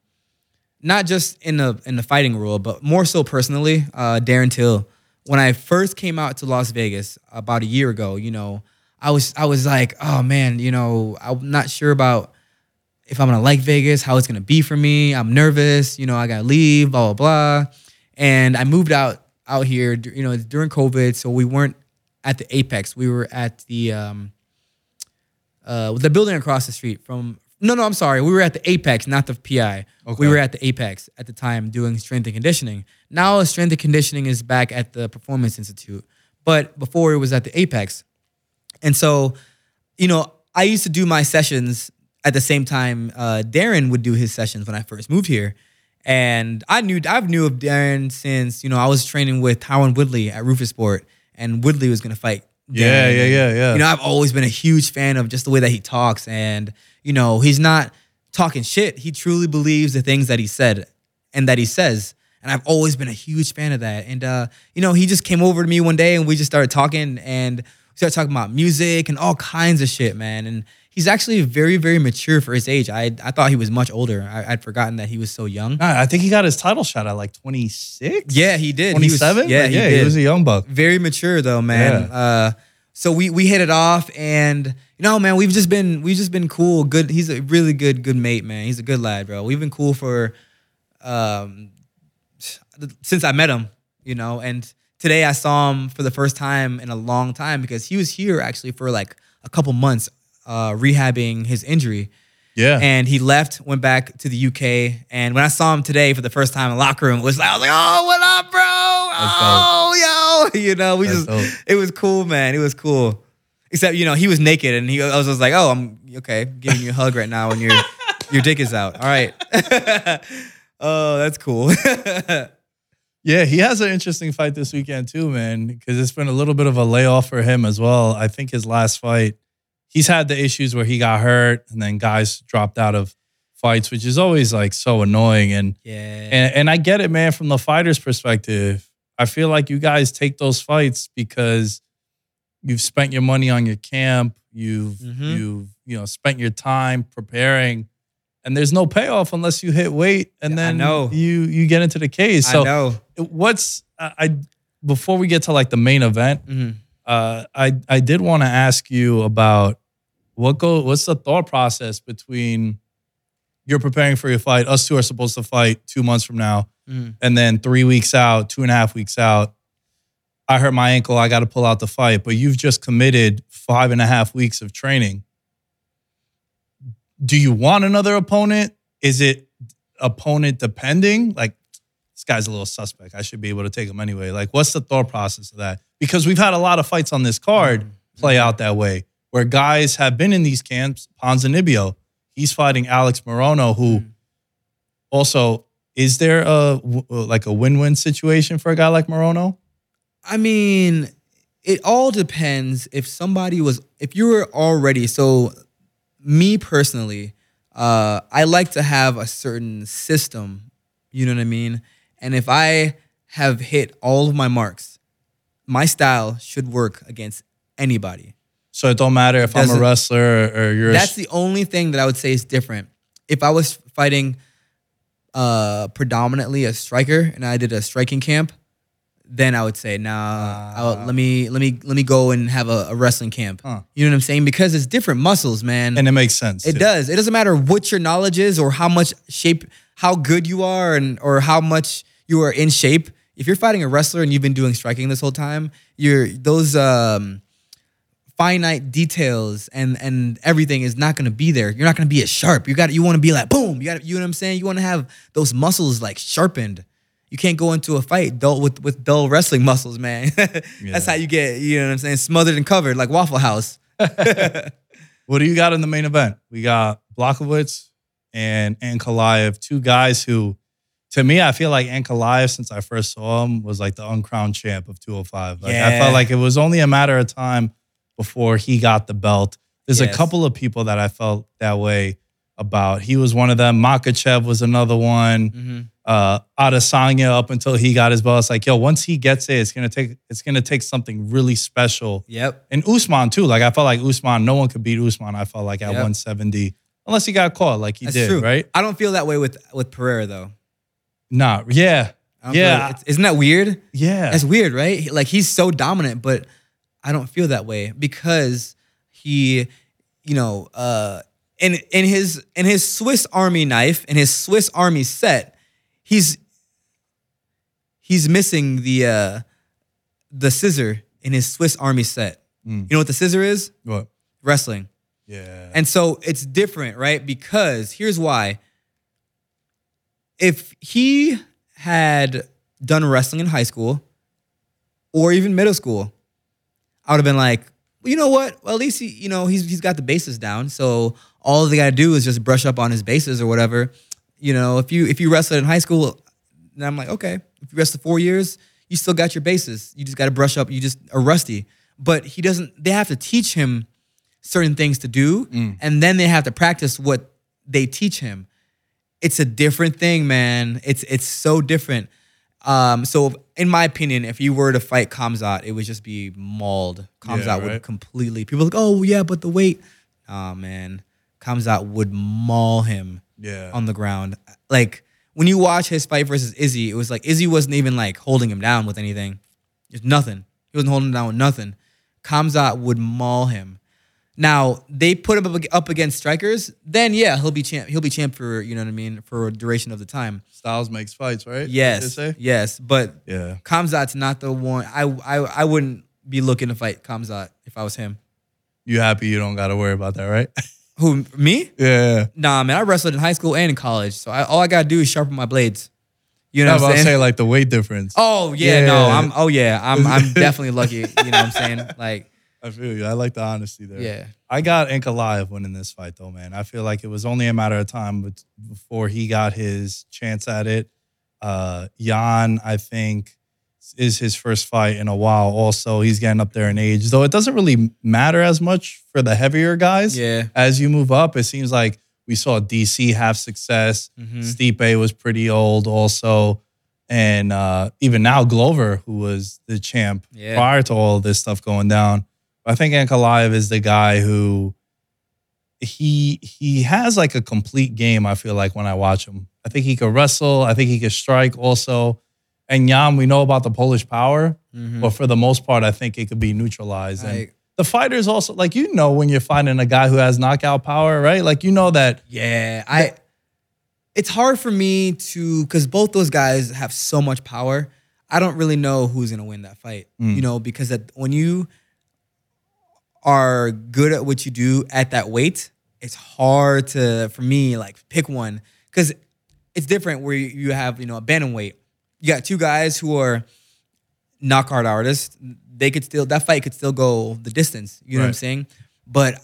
not just in the in the fighting world, but more so personally. Uh, Darren Till. When I first came out to Las Vegas about a year ago, you know, I was I was like, oh man, you know, I'm not sure about if I'm gonna like Vegas, how it's gonna be for me. I'm nervous, you know, I gotta leave, blah blah blah. And I moved out out here, you know, during COVID, so we weren't at the Apex. We were at the um, uh, the building across the street from. No, no, I'm sorry. We were at the Apex, not the PI. We were at the Apex at the time doing strength and conditioning. Now, strength and conditioning is back at the Performance Institute, but before it was at the Apex. And so, you know, I used to do my sessions at the same time uh, Darren would do his sessions when I first moved here. And I knew I've knew of Darren since, you know, I was training with Tyron Woodley at Roufusport and Woodley was gonna fight.
Yeah, yeah, yeah, yeah.
You know, I've always been a huge fan of just the way that he talks. And, you know, he's not talking shit. He truly believes the things that he said and that he says. And I've always been a huge fan of that. And uh, you know, he just came over to me one day and we just started talking and we started talking about music and all kinds of shit, man. And he's actually very, very mature for his age. I I thought he was much older. I, I'd forgotten that he was so young.
I think he got his title shot at like 26.
Yeah, he did. He was-
27.
yeah,
Like,
he
yeah,
did.
he was a young buck.
very mature though, man.
Yeah.
Uh, so we we hit it off, and you know, man, we've just been we've just been cool. Good. He's a really good good mate, man. He's a good lad, bro. We've been cool for um since I met him, you know. And today I saw him for the first time in a long time because he was here actually for like a couple months, uh, rehabbing his injury.
Yeah.
And he left, went back to the UK. And when I saw him today for the first time in the locker room, it was like, I was like, oh, what up, bro? Oh, yo. You know, we
That's
just,
dope.
it was cool, man. It was cool. Except, you know, he was naked and he, I was just like, oh, I'm okay, giving you a hug right now and your, your dick is out. All right. oh, that's cool.
Yeah, he has an interesting fight this weekend too, man, because it's been a little bit of a layoff for him as well. I think his last fight, he's had the issues where he got hurt and then guys dropped out of fights, which is always like so annoying. And
yeah.
and, and I get it, man, from the fighter's perspective. I feel like you guys take those fights because you've spent your money on your camp, you've
Mhm.
you've you know spent your time preparing, and there's no payoff unless you hit weight and
Yeah,
then you you get into the cage.
I
So
know.
what's I, I before we get to like the main event,
Mhm.
uh, I I did want to ask you about what go what's the thought process between you're preparing for your fight. Us two are supposed to fight two months from now,
Mhm.
and then three weeks out, two and a half weeks out, I hurt my ankle. I got to pull out the fight. But you've just committed five and a half weeks of training. Do you want another opponent? Is it opponent depending? Like this guy's a little suspect. I should be able to take him anyway. Like, what's the thought process of that? Because we've had a lot of fights on this card mm-hmm. play mm-hmm. out that way, where guys have been in these camps. Ponzinibbio, he's fighting Alex Morono, who mm-hmm. also is there a like a win-win situation for a guy like Morono?
I mean, it all depends if somebody was if you were already so me personally, uh, I like to have a certain system, you know what I mean? And if I have hit all of my marks, my style should work against anybody.
So it don't matter if I'm a wrestler or, or you're. a
That's
sh-
the only thing that I would say is different. If I was fighting uh, predominantly a striker and I did a striking camp, then I would say, nah, I'll- let me let me let me go and have a, a wrestling camp.
Huh.
You know what I'm saying? Because it's different muscles, man.
and it makes sense.
it
too.
does. It doesn't matter what your knowledge is or how much shape, how good you are, and or how much you are in shape. If you're fighting a wrestler and you've been doing striking this whole time, you're those um, finite details and and everything is not going to be there. You're not going to be as sharp. You got you want to be like boom. You got you know what I'm saying. You want to have those muscles like sharpened. You can't go into a fight dull with with dull wrestling muscles, man. That's how you get you know what I'm saying smothered and covered like Waffle House.
What do you got in the main event? We got Blachowicz and Ankalaev, two guys who to me, I feel like Ankalaev, since I first saw him, was like the uncrowned champ of 205. Like I felt like it was only a matter of time before he got the belt. There's a couple of people that I felt that way about. He was one of them. Makhachev was another one.
Mm-hmm.
Uh, Adesanya up until he got his belt. It's like, yo, once he gets it, it's gonna take it's gonna take something really special.
Yep.
And Usman too. Like I felt like Usman, no one could beat Usman. I felt like at
Yep.
170, unless he got caught like he
That's
did,
true.
right?
I don't feel that way with with Pereira though.
Nah, yeah,
I don't feel-
yeah,
it's- isn't that weird?
yeah.
That's weird, right? Like he's so dominant, but I don't feel that way because he, you know, uh, in in his in his Swiss Army knife in his Swiss Army set, he's he's missing the uh, the scissor in his Swiss Army set.
Mm.
You know what the scissor is?
What?
Wrestling.
Yeah.
And so it's different, right? Because here's why. If he had done wrestling in high school or even middle school, I would have been like, well, you know what? Well, at least he, you know, he's he's got the bases down. So all they gotta do is just brush up on his bases or whatever. You know, if you if you wrestled in high school, then I'm like, okay. If you wrestled four years, you still got your bases. You just gotta brush up. You just are rusty. But he doesn't. They have to teach him certain things to do, and then they have to practice what they teach him. It's a different thing, man. It's it's so different. Um, so in my opinion, if you were to fight Khamzat, it would just be mauled. Khamzat
Yeah,
would completely. People like, oh yeah, but the weight. Oh man, Khamzat would maul him
yeah.
on the ground. Like when you watch his fight versus Izzy, it was like Izzy wasn't even like holding him down with anything. There's nothing. He wasn't holding him down with nothing. Khamzat would maul him. Now they put him up- up against strikers, then yeah, he'll be champ. He'll be champ for you know what I mean for a duration of the time.
Styles makes fights, right?
Yes, yes, but
Yeah.
Khamzat's not the one. I I I wouldn't be looking to fight Kamzat if I was him.
You happy you don't got to worry about that, right?
Who me?
yeah.
Nah, man. I wrestled in high school and in college, so I, all I gotta do is sharpen my blades. You know
I
what
was
I'm
about to
saying?
say like the weight difference.
Oh yeah,
Yeah.
no, I'm. Oh yeah, I'm. I'm definitely lucky. You know what I'm saying? Like,
I feel you. I like the honesty there.
yeah,
I got Ankalaev winning this fight though, man. I feel like it was only a matter of time before he got his chance at it. Uh, Jan, I think, is his first fight in a while. Also, he's getting up there in age, though it doesn't really matter as much for the heavier guys.
yeah.
As you move up, it seems like we saw DC have success.
Mhm.
Stipe was pretty old, also, and uh, even now Glover, who was the champ
Yeah.
prior to all this stuff going down. I think Ankalaev is the guy who he he has like a complete game. I feel like when I watch him, I think he could wrestle. I think he could strike also. And Jan, we know about the Polish power,
Mhm.
but for the most part, I think it could be neutralized. And
Like,
the fighters also like you know when you're fighting a guy who has knockout power, right? Like you know that
yeah, I. It's hard for me to because both those guys have so much power. I don't really know who's gonna win that fight.
Mm.
You know, because that when you are good at what you do at that weight, it's hard to for me like pick one because it's different where you you have you know a bantamweight. You got two guys who are knockout artists. They could still that fight could still go the distance. You know what I'm saying? But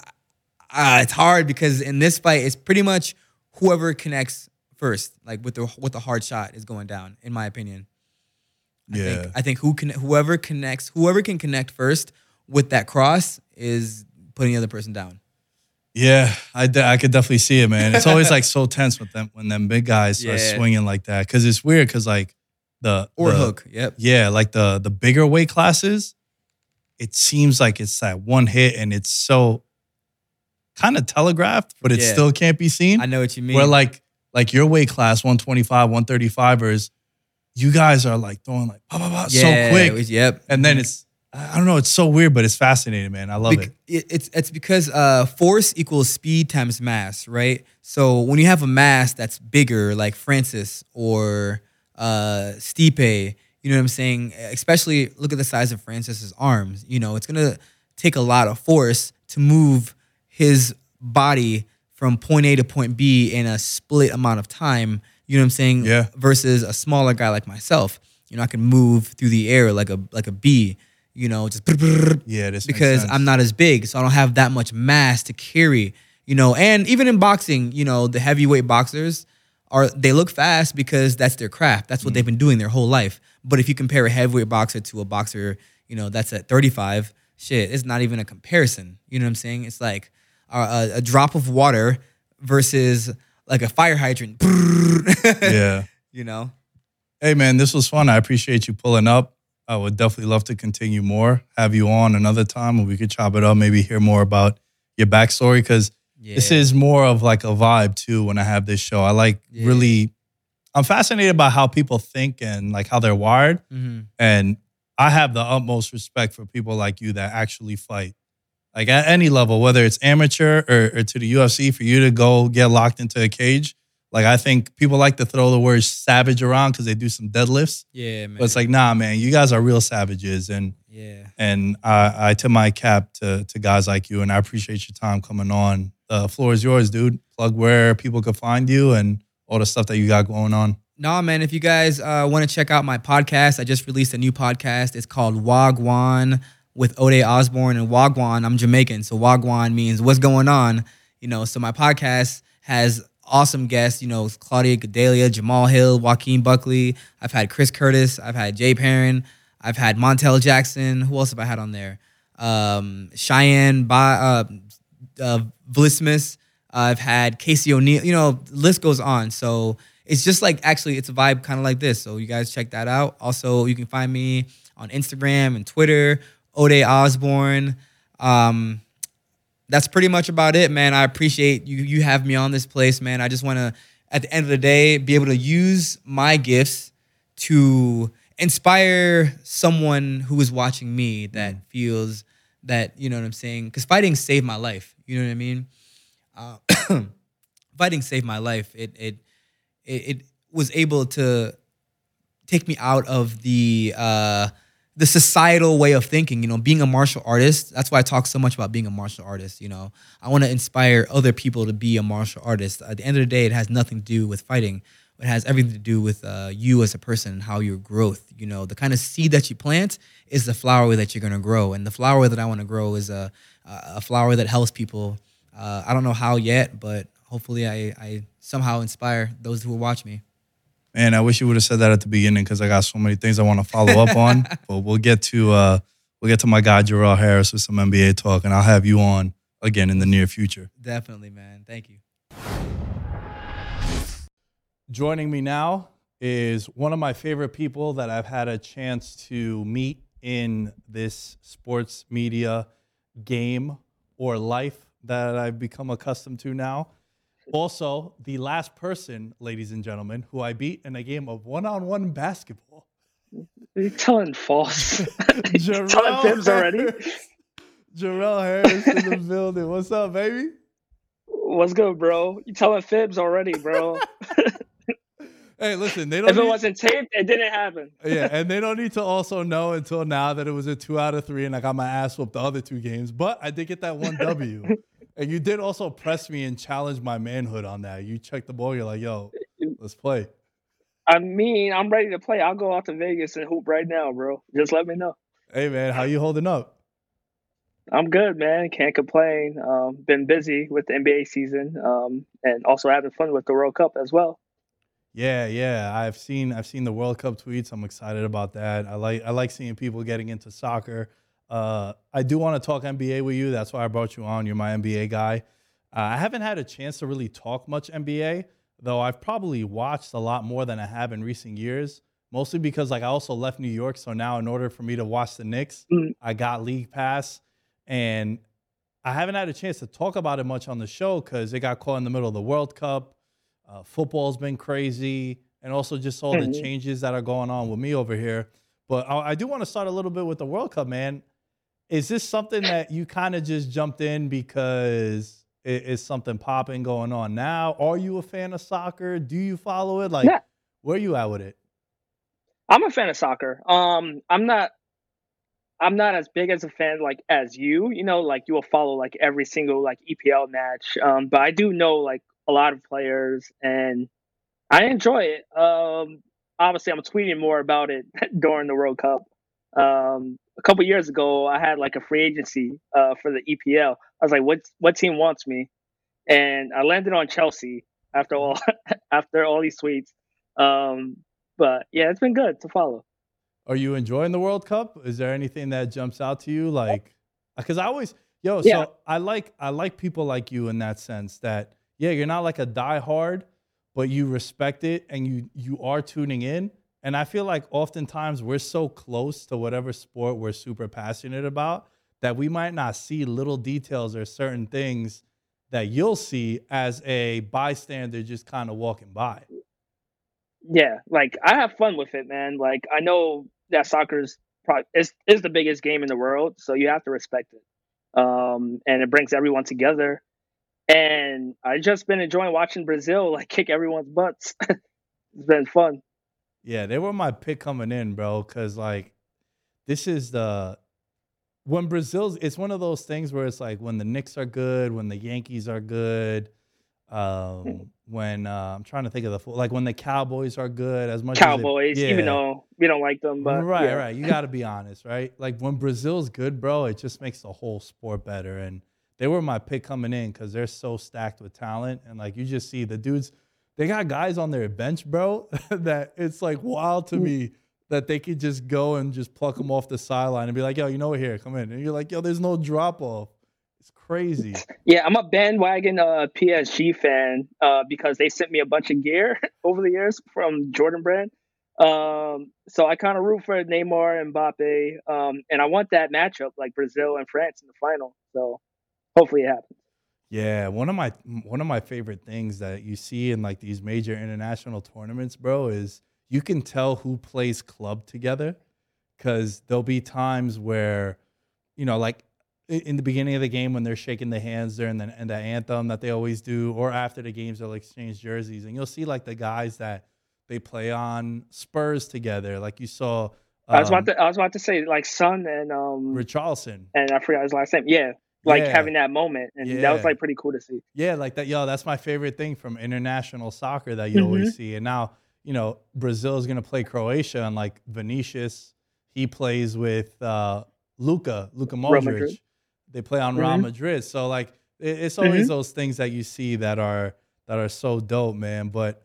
uh, it's hard because in this fight, it's pretty much whoever connects first, like with the with the hard shot, is going down. In my opinion. I
Yeah.
think, I think who can whoever connects whoever can connect first with that cross is putting the other person down.
Yeah, I, de- I could definitely see it, man. It's always like so tense with them when them big guys
Yeah.
swinging like that because it's weird because like the
Or
the-
hook. Yep.
yeah, like the the bigger weight classes, it seems like it's that one hit and it's so kind of telegraphed, but it
Yeah.
still can't be seen.
I know what you mean.
Where like like your weight class 125, 135ers, you guys are like throwing like bah, bah, bah,
yeah,
so quick,
was- yep.
and then it's I don't know, it's so weird, but it's fascinating, man. I love
Bec-
it.
it- It's it's because uh, force equals speed times mass, right? So when you have a mass that's bigger, like Francis or uh, Stipe, you know what I'm saying? Especially look at the size of Francis's arms. You know, it's gonna take a lot of force to move his body from point A to point B in a split amount of time. You know what I'm saying?
Yeah.
Versus a smaller guy like myself. You know, I can move through the air like a like a bee. You know, just
Yeah,
because. I'm not as big, so I don't have that much mass to carry. You know, and even in boxing, you know, the heavyweight boxers are they look fast because that's their craft. That's what they've mm-hmm. been doing their whole life. But if you compare a heavyweight boxer to a boxer, you know, that's at 35, shit, it's not even a comparison. You know what I'm saying? It's like a, a, a drop of water versus like a fire hydrant.
Yeah.
You know?
Hey man, this was fun. I appreciate you pulling up. I would definitely love to continue more. Have you on another time where we could chop it up, maybe hear more about your backstory because
Yeah.
this is more of like a vibe too when I have this show. I like
Yeah.
really I'm fascinated by how people think and like how they're wired.
Mhm.
And I have the utmost respect for people like you that actually fight. Like at any level, whether it's amateur or, or to the UFC, for you to go get locked into a cage. Like I think people like to throw the word savage around because they do some deadlifts.
Yeah, man.
But it's like, nah, man, you guys are real savages. And
yeah.
and I, I tip my cap to to guys like you, and I appreciate your time coming on. The floor is yours, dude. Plug where people could find you and all the stuff that you got going on.
Nah, man, if you guys uh, want to check out my podcast, I just released a new podcast. It's called Wagwan with Ode Osbourne. And Wagwan, I'm Jamaican. So Wagwan means what's going on. You know, so my podcast has awesome guests, you know, Claudia Gadelha, Jamahal Hill, Joaquin Buckley. I've had Chris Curtis. I've had Jay Perrin. I've had Montel Jackson. Who else have I had on there? Um, Cheyanne, ba- uh, uh, Vlismas. I've had Casey O'Neill. You know, list goes on. So it's just like actually, it's a vibe kind of like this. So you guys check that out. Also, you can find me on Instagram and Twitter, Ode Osbourne. Um, that's pretty much about it, man. I appreciate you you have me on this place, man. I just want to, at the end of the day, be able to use my gifts to inspire someone who is watching me that feels that you know what I'm saying. Because fighting saved my life. You know what I mean. Uh, fighting saved my life. It it it, was able to take me out of the uh, the societal way of thinking. You know, being a martial artist. That's why I talk so much about being a martial artist. You know, I want to inspire other people to be a martial artist. At the end of the day, it has nothing to do with fighting. It has everything to do with uh, you as a person and how your growth. You know, the kind of seed that you plant is the flower that you're gonna grow, and the flower that I want to grow is a a flower that helps people. Uh, I don't know how yet, but hopefully, I, I somehow inspire those who will watch me.
Man, I wish you would have said that at the beginning because I got so many things I want to follow up on. But we'll get to uh, we'll get to my guy Jarrell Harris with some NBA talk, and I'll have you on again in the near future.
Definitely, man. Thank you.
Joining me now is one of my favorite people that I've had a chance to meet in this sports media game or life that I've become accustomed to now. Also, the last person, ladies and gentlemen, who I beat in a game of one on one basketball.
You're telling false.
Jarrell
telling fibs already.
Jarrell Harris in the building. What's up, baby?
What's good, bro? You telling fibs already, bro?
Hey, listen, they don't
if it
need-
wasn't taped, it didn't happen.
yeah, and they don't need to also know until now that it was a two out of three, and I got my ass whooped the other two games. But I did get that one W, and you did also press me and challenge my manhood on that. You checked the ball, you're like, "Yo, let's play."
I mean, I'm ready to play. I'll go out to Vegas and hoop right now, bro. Just let me know.
Hey, man, how you holding up?
I'm good, man. Can't complain. Um, been busy with the NBA season, um, and also having fun with the World Cup as well.
Yeah, yeah, I've seen I've seen the World Cup tweets. I'm excited about that. I like I like seeing people getting into soccer. Uh, I do want to talk NBA with you. That's why I brought you on. You're my NBA guy. Uh, I haven't had a chance to really talk much NBA, though. I've probably watched a lot more than I have in recent years. Mostly because like I also left New York, so now in order for me to watch the Knicks,
Mm.
I got League Pass, and I haven't had a chance to talk about it much on the show because it got caught in the middle of the World Cup. Uh, football's been crazy, and also just all the
Mhm.
changes that are going on with me over here. But I, I do want to start a little bit with the World Cup, man. Is this something that you kind of just jumped in because it is something popping going on now? Are you a fan of soccer? Do you follow it? Like,
Yeah.
where you at with it?
I'm a fan of soccer. Um, I'm not. I'm not as big as a fan like as you. You know, like you will follow like every single like EPL match. Um, but I do know like a lot of players, and I enjoy it. Um, obviously, I'm tweeting more about it during the World Cup. Um, a couple years ago, I had like a free agency uh, for the EPL. I was like, "What what team wants me?" And I landed on Chelsea after all after all these tweets. Um, but yeah, it's been good to follow.
Are you enjoying the World Cup? Is there anything that jumps out to you? Like, because I always, yo,
Yeah.
so I like I like people like you in that sense that yeah, you're not like a diehard, but you respect it and you you are tuning in. And I feel like oftentimes we're so close to whatever sport we're super passionate about that we might not see little details or certain things that you'll see as a bystander just kind of walking by.
Yeah, like I have fun with it, man. Like I know that soccer's probably is is the biggest game in the world, so you have to respect it. Um, and it brings everyone together. And I just been enjoying watching Brazil like kick everyone's butts. it's been fun.
Yeah, they were my pick coming in, bro. Cause like this is the when Brazil's it's one of those things where it's like when the Knicks are good, when the Yankees are good, um, when uh, I'm trying to think of the like when the Cowboys are good as much
Cowboys,
as it,
even though we don't like them, but
right,
yeah.
right. You got to be honest, right? Like when Brazil's good, bro, it just makes the whole sport better. And they were my pick coming in because they're so stacked with talent. And like you just see the dudes, they got guys on their bench, bro, that it's like wild to me that they could just go and just pluck them off the sideline and be like, yo, you know what? Here, come in. And you're like, yo, there's no drop off. It's crazy.
Yeah, I'm a bandwagon uh, PSG fan uh, because they sent me a bunch of gear over the years from Jordan Brand. Um, so I kind of root for Neymar and Mbappe, um, and I want that matchup like Brazil and France in the final. So hopefully it happens.
Yeah, one of my one of my favorite things that you see in like these major international tournaments, bro, is you can tell who plays club together because there'll be times where, you know, like in the beginning of the game when they're shaking the hands during the and the anthem that they always do, or after the games they'll exchange jerseys, and you'll see like the guys that they play on Spurs together, like you saw.
I was
um,
about to I was about to say like Son and um
Richarlison.
and I forgot his last name. Yeah, like
Yeah.
having that moment, and that was like pretty cool to see.
Yeah, like that. Yo, that's my favorite thing from international soccer that you always see. And now, you know, Brazil is gonna play Croatia, and like Vinicius, he plays with uh, Luka, Luka
Real
Modric. They play on Real
Mhm.
Madrid. So like, it, it's always those things that you see that are that are so dope, man. But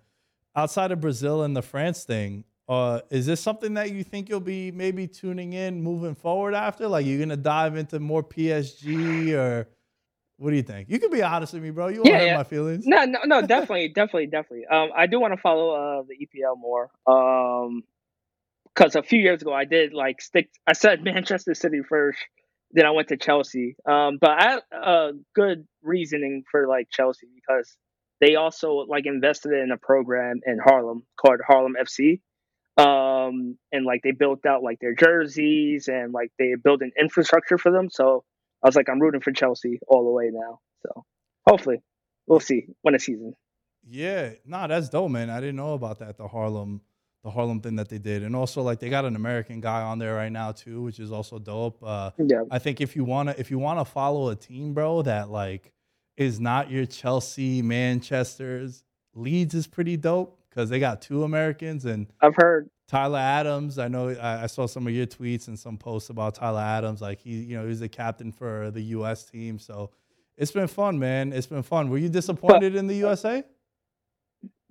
outside of Brazil and the France thing, uh, is this something that you think you'll be maybe tuning in moving forward after? Like, you're gonna dive into more PSG or what do you think? You can be honest with me, bro. You won't
Yeah,
hurt
yeah.
my feelings.
No, no, no, definitely, definitely, definitely. Um, I do want to follow uh the EPL more. Um, because a few years ago I did like stick. I said Manchester City first, then I went to Chelsea. Um, but I had a good reasoning for like Chelsea because they also like invested in a program in Harlem called Harlem FC. Um, and like they built out like their jerseys and like they built an infrastructure for them. So I was like, I'm rooting for Chelsea all the way now. So hopefully we'll see when the season.
Yeah, nah, that's dope, man. I didn't know about that. The Harlem, the Harlem thing that they did, and also like they got an American guy on there right now too, which is also dope. Uh,
Yeah.
I think if you wanna if you wanna follow a team, bro, that like is not your Chelsea, Manchester's, Leeds is pretty dope because they got two Americans and
I've heard
Tyler Adams. I know I, I saw some of your tweets and some posts about Tyler Adams. Like he, you know, he's the captain for the U.S. team. So it's been fun, man. It's been fun. Were you disappointed in the USA?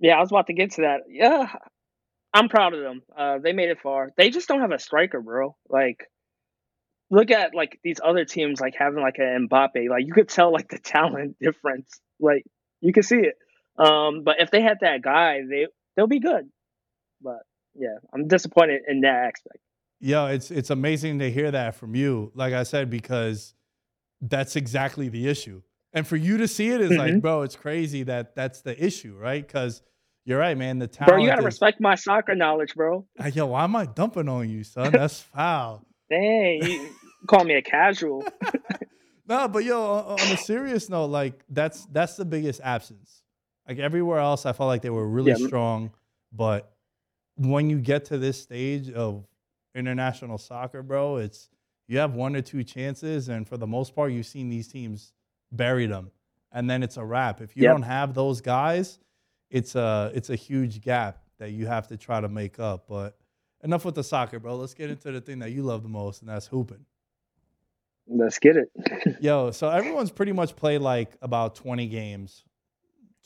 Yeah, I was about to get to that. Yeah, I'm proud of them. Uh, they made it far. They just don't have a striker, bro. Like, look at like these other teams, like having like an Mbappe. Like, you could tell like the talent difference. Like, you can see it. Um, but if they had that guy, they they'll be good. But yeah, I'm disappointed in that aspect.
Yo, it's it's amazing to hear that from you. Like I said, because that's exactly the issue. And for you to see it is like,
Mhm.
bro, it's crazy that that's the issue, right? Because you're right, man. The talent.
Bro, you gotta
is-
respect my soccer knowledge, bro.
Yo, why am I dumping on you, son? That's foul.
Dang, you call me a casual.
No, but yo, on a serious note, like that's that's the biggest absence. Like everywhere else, I felt like they were really
Yeah.
strong, but when you get to this stage of international soccer, bro, it's you have one or two chances, and for the most part, you've seen these teams bury them, and then it's a wrap. If you
Yep.
don't have those guys, it's a it's a huge gap that you have to try to make up. But enough with the soccer, bro. Let's get into the thing that you love the most, and that's hooping.
Let's get it.
Yo, so everyone's pretty much played like about 20 games,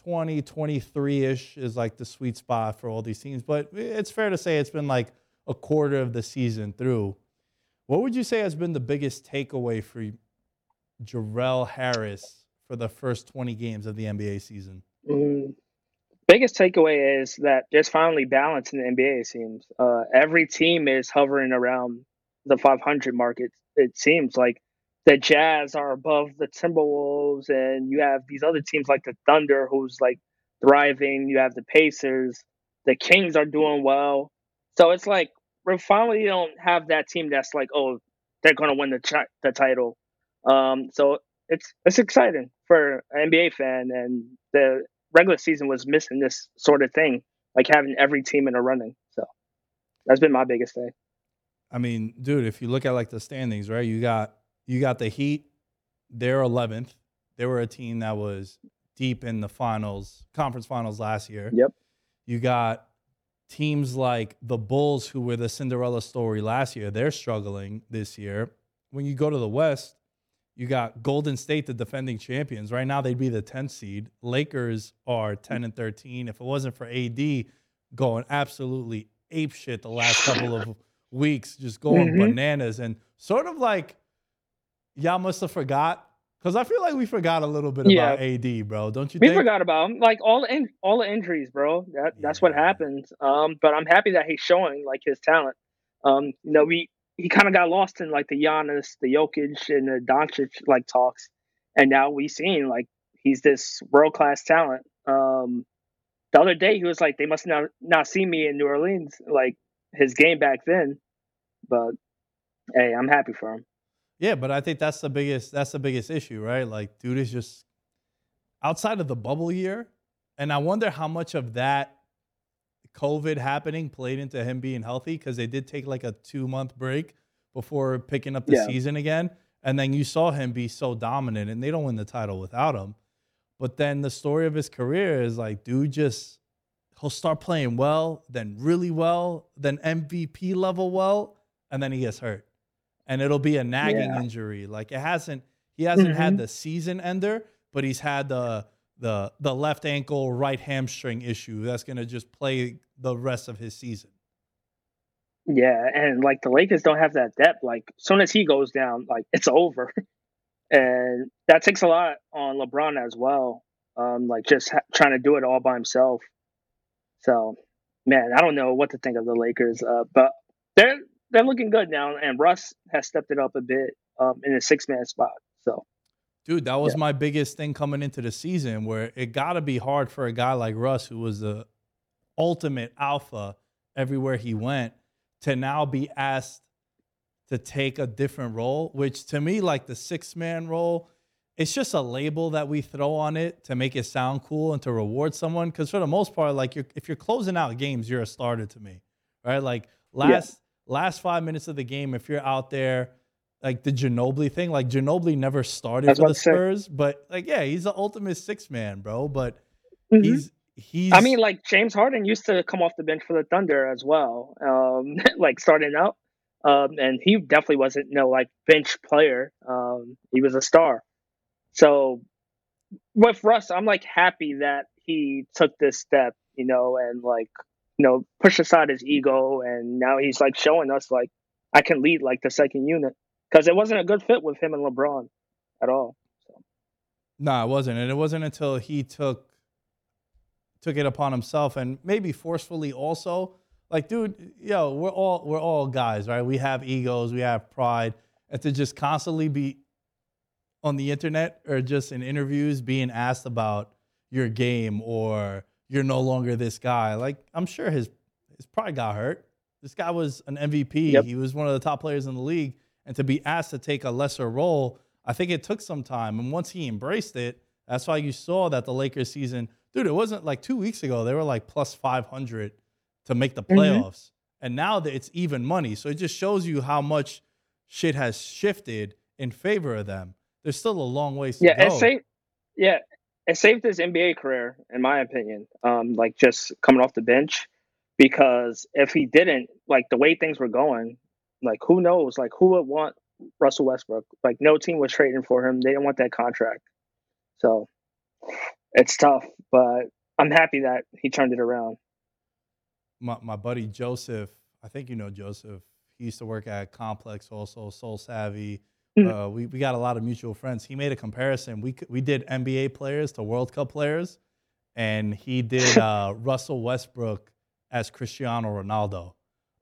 20, 23 ish is like the sweet spot for all these teams. But it's fair to say it's been like a quarter of the season through. What would you say has been the biggest takeaway for Jarrell Harris for the first 20 games of the NBA season?
Mm, biggest takeaway is that there's finally balance in the NBA. It seems uh, every team is hovering around the 500 mark. It, it seems like the Jazz are above the Timberwolves, and you have these other teams like the Thunder, who's like thriving. You have the Pacers. The Kings are doing well. So it's like we finally don't have that team that's like, oh, they're to win the the title. Um, so it's it's exciting for an NBA fan, and the regular season was missing this sort of thing, like having every team in a running. So that's been my biggest thing.
I mean, dude, if you look at like the standings, right? You got you got the Heat, they're 11th. They were a team that was deep in the finals, conference finals last year.
Yep.
You got teams like the Bulls, who were the Cinderella story last year. They're struggling this year. When you go to the West, you got Golden State, the defending champions. Right now, they'd be the 10th seed. Lakers are 10 and 13. If it wasn't for AD going absolutely ape shit the last couple of weeks, just going mm-hmm. bananas and sort of like y'all must have forgot because I feel like we forgot a little bit yeah. about AD, bro. Don't you?
We
think?
forgot about him. Like all in, all the injuries, bro. That that's what happened. Um, but I'm happy that he's showing like his talent. Um, you know, we he kind of got lost in like the Giannis, the Jokic, and the Doncic like talks, and now we seen like he's this world class talent. Um, the other day he was like, they must not not see me in New Orleans, like his game back then. But hey, I'm happy for him.
Yeah, but I think that's the biggest that's the biggest issue, right? Like, dude is just outside of the bubble year, and I wonder how much of that COVID happening played into him being healthy because they did take like a two month break before picking up the yeah. season again, and then you saw him be so dominant, and they don't win the title without him. But then the story of his career is like, dude, just he'll start playing well, then really well, then MVP level well, and then he gets hurt and it'll be a nagging yeah. injury. Like it hasn't he hasn't mm-hmm. had the season ender, but he's had the the the left ankle, right hamstring issue that's gonna just play the rest of his season.
Yeah, and like the Lakers don't have that depth. Like as soon as he goes down, like it's over, and that takes a lot on LeBron as well. Um, like just ha- trying to do it all by himself. So, man, I don't know what to think of the Lakers, uh, but they're they're looking good now, and Russ has stepped it up a bit um, in a six man spot. So,
dude, that was yeah. my biggest thing coming into the season, where it got to be hard for a guy like Russ, who was the ultimate alpha everywhere he went, to now be asked to take a different role. Which to me, like the six man role, it's just a label that we throw on it to make it sound cool and to reward someone. Because for the most part, like you're, if you're closing out games, you're a starter to me, right? Like last. Last five minutes of the game, if you're out there, like the Ginobili thing, like Ginobili never started for the Spurs, say. but like, yeah, he's the ultimate six man, bro. But mm-hmm. he's he's.
I mean, like James Harden used to come off the bench for the Thunder as well, um, like starting out, um, and he definitely wasn't no like bench player. Um, he was a star. So with Russ, I'm like happy that he took this step, you know, and like you know, push aside his ego, and now he's like showing us like I can lead like the second unit because it wasn't a good fit with him and LeBron at all. So.
No, nah, it wasn't, and it wasn't until he took took it upon himself and maybe forcefully also. Like, dude, yo, we're all we're all guys, right? We have egos, we have pride, and to just constantly be on the internet or just in interviews being asked about your game or you're no longer this guy. Like I'm sure his his pride got hurt. This guy was an MVP. Yep. He was one of the top players in the league, and to be asked to take a lesser role, I think it took some time. And once he embraced it, that's why you saw that the Lakers season, dude. It wasn't like two weeks ago they were like plus 500 to make the mm-hmm. playoffs, mm-hmm. and now that it's even money. So it just shows you how much shit has shifted in favor of them. There's still a long ways to
yeah,
go.
Yeah, say, yeah, it saved his NBA career, in my opinion. Um, like just coming off the bench, because if he didn't, like the way things were going, like who knows, like who would want Russell Westbrook? Like no team was trading for him. They didn't want that contract, so it's tough. but I'm happy that he turned it around.
My my buddy Joseph, I think you know Joseph. He used to work at Complex, also Sole Savy.
Mhm.
Uh, we we got a lot of mutual friends. He made a comparison. We we did NBA players to World Cup players, and he did uh, Russell Westbrook as Cristiano Ronaldo.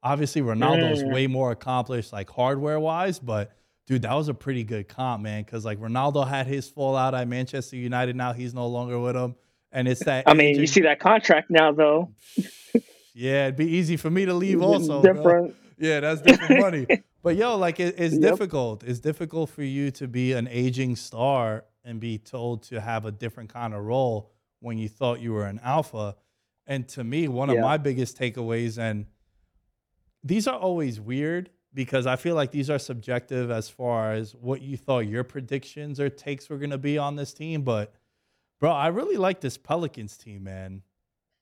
Obviously, Ronaldo's
Mm.
way more accomplished, like hardware wise, but dude, that was a pretty good comp, man. Because like Ronaldo had his fallout at Manchester United. Now he's no longer with them, and it's that.
I mean, you see that contract now, though.
yeah, it'd be easy for me to leave also. bro.
different.
Yeah, that's different money. But yo, like it, it's
Yep.
difficult. It's difficult for you to be an aging star and be told to have a different kind of role when you thought you were an alpha. And to me, one of my biggest takeaways, and these are always weird because I feel like these are subjective as far as what you thought your predictions or takes were going to be on this team. But bro, I really like this Pelicans team, man.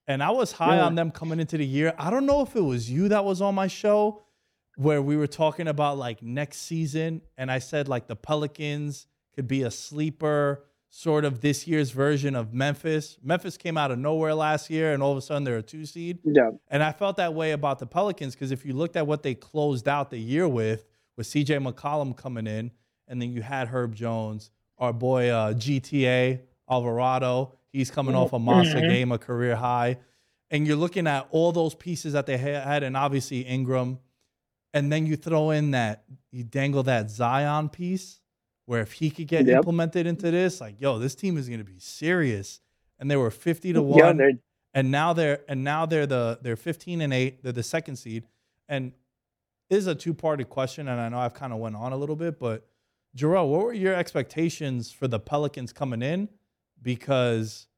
And I was high
Yeah.
on them coming into the year. I don't know if it was you that was on my show where we were talking about like next season. And I said like the Pelicans could be a sleeper, sort of this year's version of Memphis. Memphis came out of nowhere last year and all of a sudden they're a two seed.
Yeah.
And I felt that way about the Pelicans because if you looked at what they closed out the year with, with CJ McCollum coming in, and then you had Herb Jones, our boy uh, GTA Alvarado, he's coming off a monster
Mhm.
game, a career high. And you're looking at all those pieces that they had, and obviously Ingram. And then you throw in that, you dangle that Zion piece where if he could get
Yep.
implemented into this, like, yo, this team is going to be serious. And they were 50 to 1
Yeah,
and now they're and now they're the they're 15 and 8 they're the second seed and this is a two-parted question and i know i've kind of went on a little bit but Jarrell, what were your expectations for the pelicans coming in because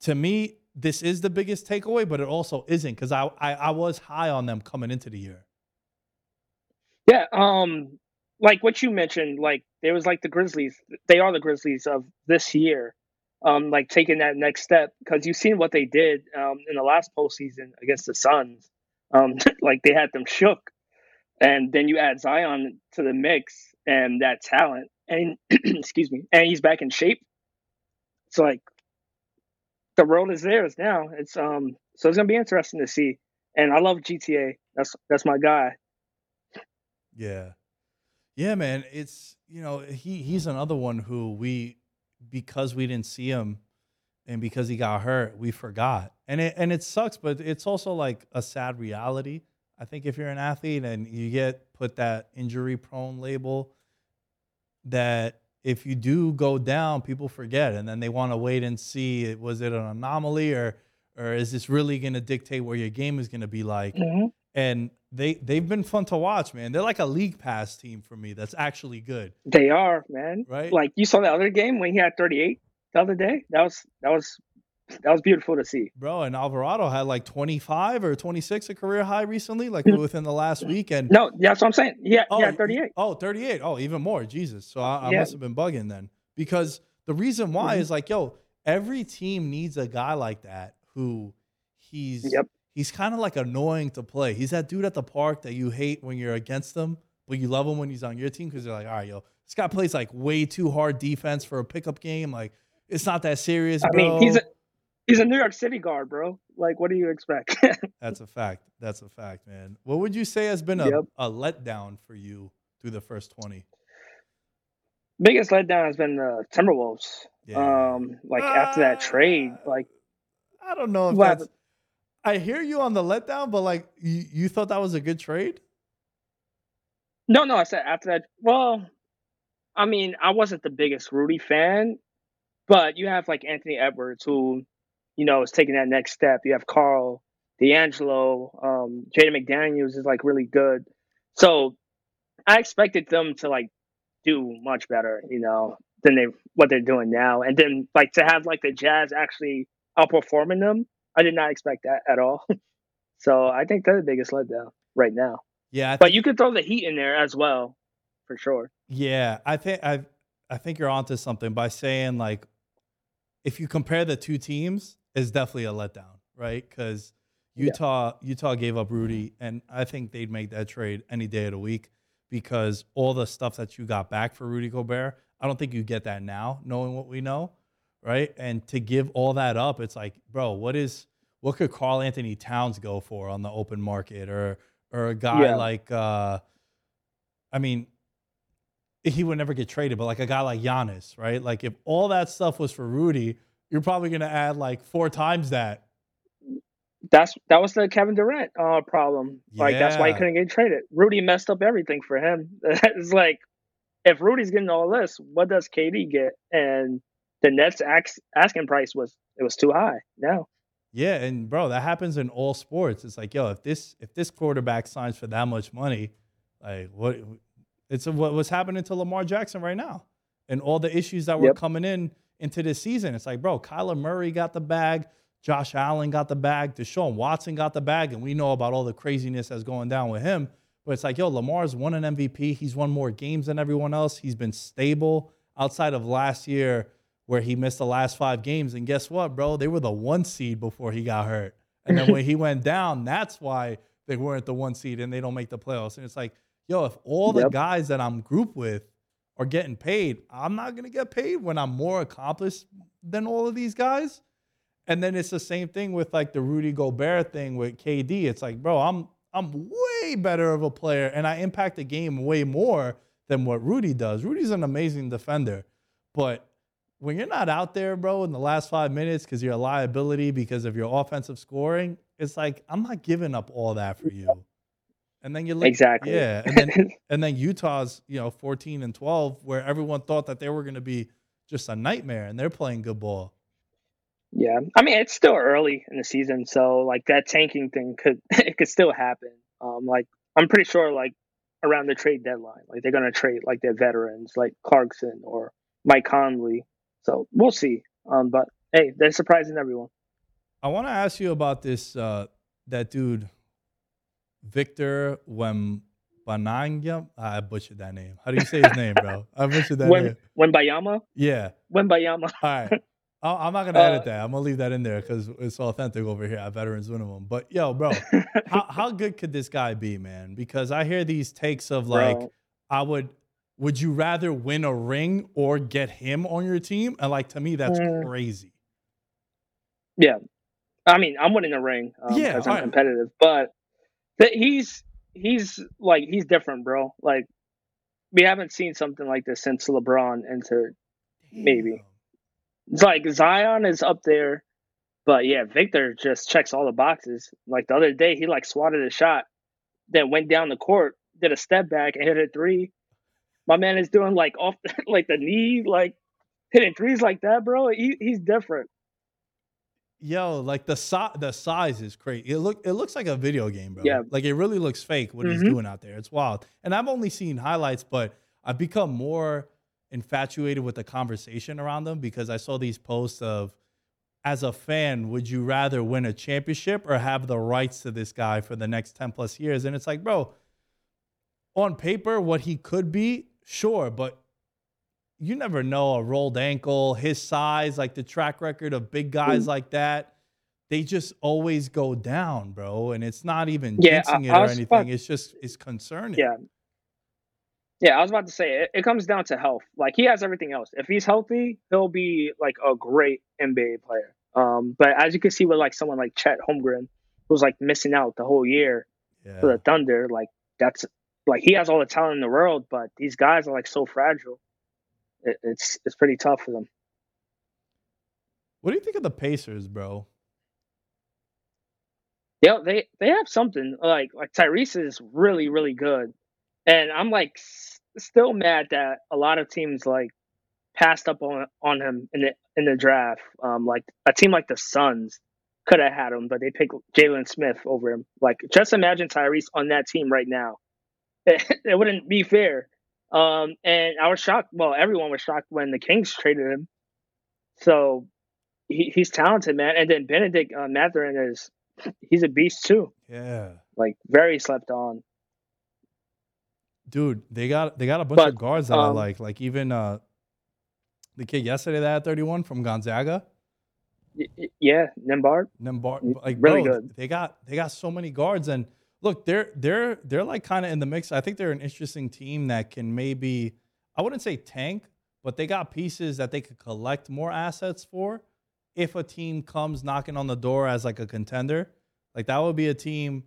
to me this is the biggest takeaway but it also isn't because I, I i was high on them coming into the year
Yeah, um, like what you mentioned, like there was like the Grizzlies. They are the Grizzlies of this year. Um, like taking that next step because you've seen what they did um in the last postseason against the Suns. Um, like they had them shook, and then you add Zion to the mix and that talent, and excuse me, and he's back in shape. It's like the road is theirs now. It's um, so it's gonna be interesting to see. And I love GTA. That's that's my guy.
Yeah. Yeah, man. It's you know, he he's another one who we because we didn't see him and because he got hurt, we forgot. And it and it sucks, but it's also like a sad reality. I think if you're an athlete and you get put that injury prone label, that if you do go down, people forget and then they want to wait and see was it an anomaly or or is this really going to dictate where your game is going to be like? Mm-hmm. and they they've been fun to watch, man. They're like a league pass team for me. That's actually good.
They are, man.
Right?
Like you saw the other game when he had 38 the other day. That was that was that was beautiful to see.
Bro, and Alvarado had like 25 or 26 a career high recently, like within the last week. And
No, that's what I'm saying. Yeah,
oh,
had 38.
Oh, 38. Oh, even more. Jesus. So I, I
Yeah.
must have been bugging then. Because the reason why
Mhm.
is like, yo, every team needs a guy like that who he's
Yep.
He's kind of like annoying to play. He's that dude at the park that you hate when you're against him, but you love him when he's on your team because you're like, all right, yo, this guy plays like way too hard defense for a pickup game. Like, it's not that serious,
I
bro.
mean, he's a he's a New York City guard, bro. Like, what do you expect?
That's a fact. That's a fact, man. What would you say has been a,
Yep.
a letdown for you through the first 20?
Biggest letdown has been the Timberwolves.
Yeah.
Um, like after that trade,
Uh,
like
I don't know if that's. I hear you on the letdown, but like you, you thought that was a good trade.
no, no, I said after that. Well, I mean, I wasn't the biggest Rudy fan, but you have like Anthony Edwards, who, you know, is taking that next step. You have Karl, D'Angelo, um, Jaden McDaniels is like really good. So I expected them to like do much better, you know, than they what they're doing now. And then like to have like the Jazz actually outperforming them, I did not expect that at all. so I think they're the biggest letdown right now.
Yeah,
But you could throw the Heat in there as well, for sure.
yeah, I think I, I think you're onto something by saying like, if you compare the two teams, it's definitely a letdown, right? Because
Yeah.
Utah, Utah gave up Rudy, and I think they'd make that trade any day of the week because all the stuff that you got back for Rudy Gobert, I don't think you get that now, knowing what we know. Right? And to give all that up, it's like, bro, what is what could Karl-Anthony Towns go for on the open market, or or a guy
Yeah.
like, uh, I mean, he would never get traded, but like a guy like Giannis, right? Like if all that stuff was for Rudy, you're probably gonna add like four times that.
That's that was the Kevin Durant uh, problem. Like that's why he couldn't get traded. Rudy messed up everything for him. it's like if Rudy's getting all this, what does KD get? And the Nets ax- asking price was it was too high. Now
Yeah, and bro, that happens in all sports. It's like, yo, if this if this quarterback signs for that much money, like what it's what what's happening to Lamar Jackson right now, and all the issues that were
Yep.
coming in into this season. It's like, bro, Kyler Murray got the bag, Josh Allen got the bag, Deshaun Watson got the bag, and we know about all the craziness that's going down with him. But it's like, yo, Lamar's won an MVP. He's won more games than everyone else. He's been stable outside of last year where he missed the last five games. And guess what, bro? They were the one seed before he got hurt. And then when he went down, that's why they weren't the one seed and they don't make the playoffs. And it's like, yo, if all the guys that I'm grouped with are getting paid, I'm not gonna get paid when I'm more accomplished than all of these guys. And then it's the same thing with like the Rudy Gobert thing with KD. It's like, bro, I'm I'm way better of a player and I impact the game way more than what Rudy does. Rudy's an amazing defender, but when you're not out there, bro, in the last five minutes because you're a liability because of your offensive scoring, it's like I'm not giving up all that for you. And then you look
Exactly.
yeah, and then and then Utah's you know 14 and 12, where everyone thought that they were going to be just a nightmare, and they're playing good ball.
yeah, I mean it's still early in the season, so like that tanking thing could it could still happen. Um, like I'm pretty sure like around the trade deadline, like they're gonna trade like their veterans like Clarkson or Mike Conley. So we'll see. Um, but hey, they're surprising everyone.
I want to ask you about this uh, that dude Victor Wembanyama. I butchered that name. How do you say his name, bro? I butchered that
When
name.
when Bayama,
Yeah.
when Bayama.
All right. I'm not gonna
Uh,
edit that. I'm gonna leave that in there because it's authentic over here at Veterans Minimum. But yo, bro, how, how good could this guy be, man? Because I hear these takes of like,
Bro.
I would, would you rather win a ring or get him on your team? And like to me, that's
Mm.
crazy.
Yeah, I mean, I'm winning a ring um,
Yeah,
because I'm
alright.
competitive, but th- he's he's like he's different, bro. Like we haven't seen something like this since LeBron entered. Maybe. It's like Zion is up there, but yeah, Victor just checks all the boxes. Like the other day, he like swatted a shot, then went down the court, did a step back and hit a three. My man is doing like off like the knee, like hitting threes like that, bro. He, he's different.
Yo, like the si- the size is crazy. It look it looks like a video game, bro.
Yeah.
Like it really looks fake what he's
Mhm.
doing out there. It's wild. And I've only seen highlights, but I've become more infatuated with the conversation around them because I saw these posts of as a fan, would you rather win a championship or have the rights to this guy for the next 10 plus years? And it's like, bro, on paper, what he could be, sure, but you never know a rolled ankle, his size, like the track record of big guys like that. They just always go down, bro. And it's not even
Yeah, I-
it
I
or anything.
about-
It's just it's concerning.
Yeah. Yeah, I was about to say it, it comes down to health. Like he has everything else. If he's healthy, he'll be like a great NBA player. Um, but as you can see with like someone like Chet Holmgren, who's like missing out the whole year
Yeah.
for the Thunder, like that's like he has all the talent in the world, but these guys are like so fragile. It, it's it's pretty tough for them.
What do you think of the Pacers, bro?
Yeah, they they have something like like Tyrese is really really good, and I'm like s- still mad that a lot of teams like passed up on on him in the in the draft. Um, like a team like the Suns could have had him, but they picked Jalen Smith over him. Like just imagine Tyrese on that team right now. It, it wouldn't be fair. Um, and I was shocked. Well, everyone was shocked when the Kings traded him. So he, he's talented, man. And then Bennedict uh, Mathurin is he's a beast too.
Yeah.
Like very slept on.
Dude, they got they got a bunch
But,
of guards that I
um,
like. Like even uh the kid yesterday that had 31 from Gonzaga.
Y- yeah, Nembhard.
Nembar,
Mm,
like
really
bro,
good.
They got they got so many guards, and look, they're they're they're like kind of in the mix. I think they're an interesting team that can maybe I wouldn't say tank, but they got pieces that they could collect more assets for if a team comes knocking on the door as like a contender. Like that would be a team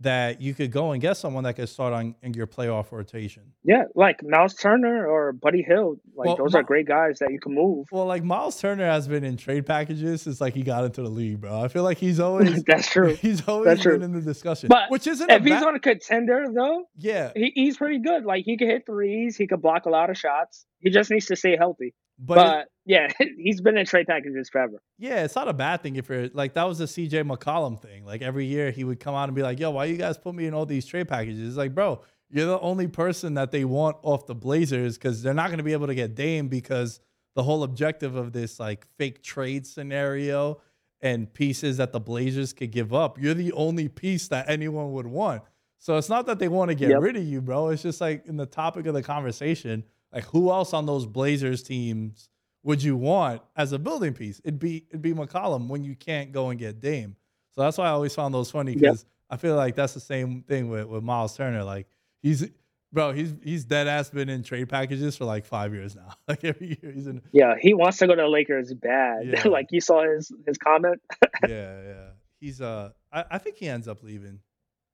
that you could go and get someone that could start on in your playoff rotation.
Yeah, like Myles Turner or Buddy Hield. Like
Well,
those
Ma-
are great guys that you can move.
Well, like Myles Turner has been in trade packages since like he got into the league, bro. I feel like he's always
That's true.
he's always
That's
been
true.
in the discussion,
But
which isn't
If he's
bad-
on a contender though,
yeah,
he, he's pretty good. Like he can hit threes, he can block a lot of shots. He just needs to stay healthy.
But,
But, yeah, he's been in trade packages forever.
yeah, it's not a bad thing if you're like that was the CJ McCollum thing. Like every year he would come out and be like, "Yo, why you guys put me in all these trade packages?" It's like, bro, you're the only person that they want off the Blazers because they're not going to be able to get Dame because the whole objective of this like fake trade scenario and pieces that the Blazers could give up, you're the only piece that anyone would want. So it's not that they want to get
Yep.
rid of you, bro. It's just like in the topic of the conversation, like who else on those Blazers teams would you want as a building piece? It'd be it'd be McCollum when you can't go and get Dame. So that's why I always found those funny
Yep.
because I feel like that's the same thing with, with Myles Turner. Like he's bro, he's he's dead ass been in trade packages for like five years now. Like every year he's in
Yeah, he wants to go to the Lakers bad.
Yeah.
like you saw his his comment.
yeah, yeah. He's uh I, I think he ends up leaving.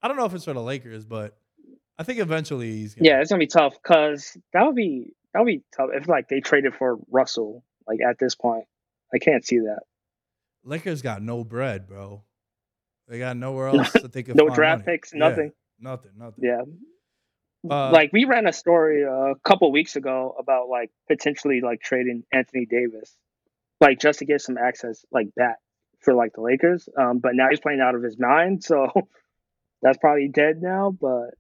I don't know if it's for the Lakers, but I think eventually he's gonna
Yeah, it's gonna be tough because that would be that would be tough if like they traded for Russell. Like at this point, I can't see that.
Lakers got no bread, bro. They got nowhere else that they can
No draft
money.
picks,
Yeah,
nothing.
nothing, nothing.
Yeah.
Uh,
like we ran a story a couple weeks ago about like potentially like trading Anthony Davis, like just to get some access like that for like the Lakers. Um, but now he's playing out of his mind, so that's probably dead now. But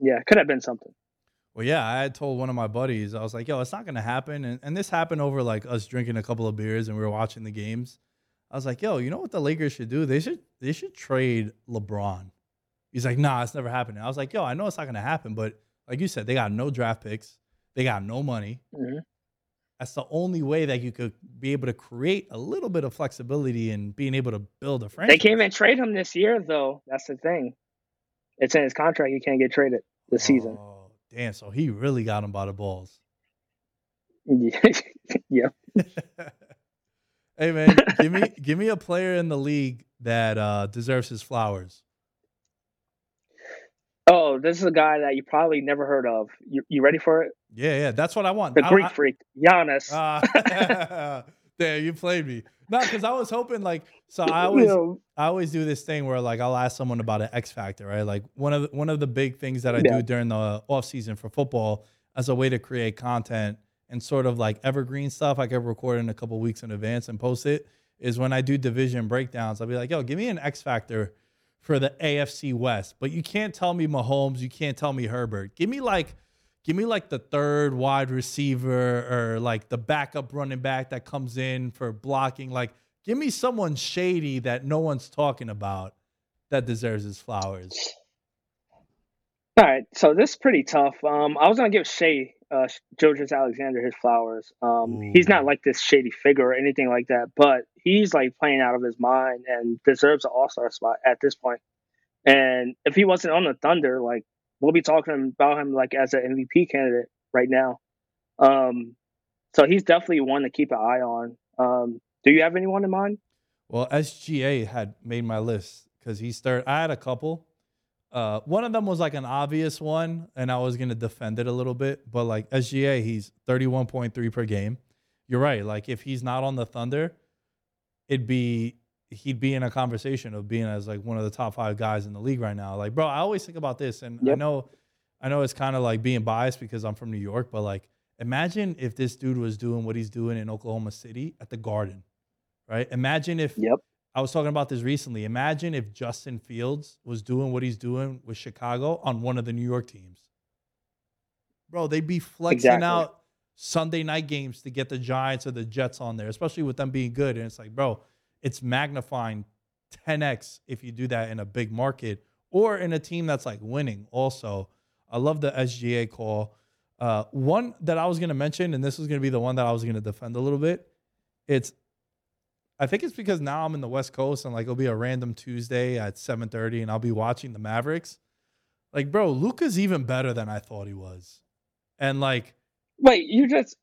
yeah, could have been something.
Well, yeah, I had told one of my buddies, I was like, yo, it's not going to happen. And, and this happened over like us drinking a couple of beers and we were watching the games. I was like, yo, you know what the Lakers should do? They should they should trade LeBron. He's like, nah, it's never happening. I was like, yo, I know it's not going to happen, but like you said, they got no draft picks. They got no money.
Mhm.
That's the only way that you could be able to create a little bit of flexibility and being able to build a franchise.
They can't even trade him this year, though. That's the thing. It's in his contract. You can't get traded this season.
Oh, damn. So he really got him by the balls.
yeah.
hey man, give me give me a player in the league that uh, deserves his flowers.
Oh, this is a guy that you probably never heard of. You, you ready for it?
Yeah, yeah, that's what I want.
The Greek
I-
freak, Giannis.
Ah, damn, you played me. No, because I was hoping like so. I always I always do this thing where like I'll ask someone about an X factor, right? Like one of the, one of the big things that I
Yeah.
do during the off season for football as a way to create content and sort of like evergreen stuff I could record in a couple weeks in advance and post it is when I do division breakdowns. I'll be like, yo, give me an X factor for the AFC West, but you can't tell me Mahomes, you can't tell me Herbert. Give me like give me like the third wide receiver or like the backup running back that comes in for blocking. Like, give me someone shady that no one's talking about that deserves his flowers.
All right, so this is pretty tough. Um, I was gonna give Shai, uh, Alexander, his flowers. Um, he's not like this shady figure or anything like that, but he's like playing out of his mind and deserves an All Star spot at this point. And if he wasn't on the Thunder, like we'll be talking about him like as an MVP candidate right now. Um, so he's definitely one to keep an eye on. Um, do you have anyone in mind?
Well, SGA had made my list because he started. I had a couple. Uh, one of them was like an obvious one, and I was gonna defend it a little bit. But like SGA, he's thirty one point three per game. You're right. Like if he's not on the Thunder, it'd be he'd be in a conversation of being as like one of the top five guys in the league right now. Like, bro, I always think about this, and I know, I know it's kind of like being biased because I'm from New York, but like, imagine if this dude was doing what he's doing in Oklahoma City at the Garden, right? Imagine if
Yep.
I was talking about this recently. Imagine if Justin Fields was doing what he's doing with Chicago on one of the New York teams. Bro, they'd be flexing
Exactly.
out Sunday night games to get the Giants or the Jets on there, especially with them being good. And it's like, bro, it's magnifying 10x if you do that in a big market or in a team that's like winning also. I love the SGA call. Uh, one that I was going to mention, and this was going to be the one that I was going to defend a little bit. It's I think it's because now I'm in the West Coast and like it'll be a random Tuesday at 7:30 and I'll be watching the Mavericks. Like, bro, Luka's even better than I thought he was. And like,
Wait, you just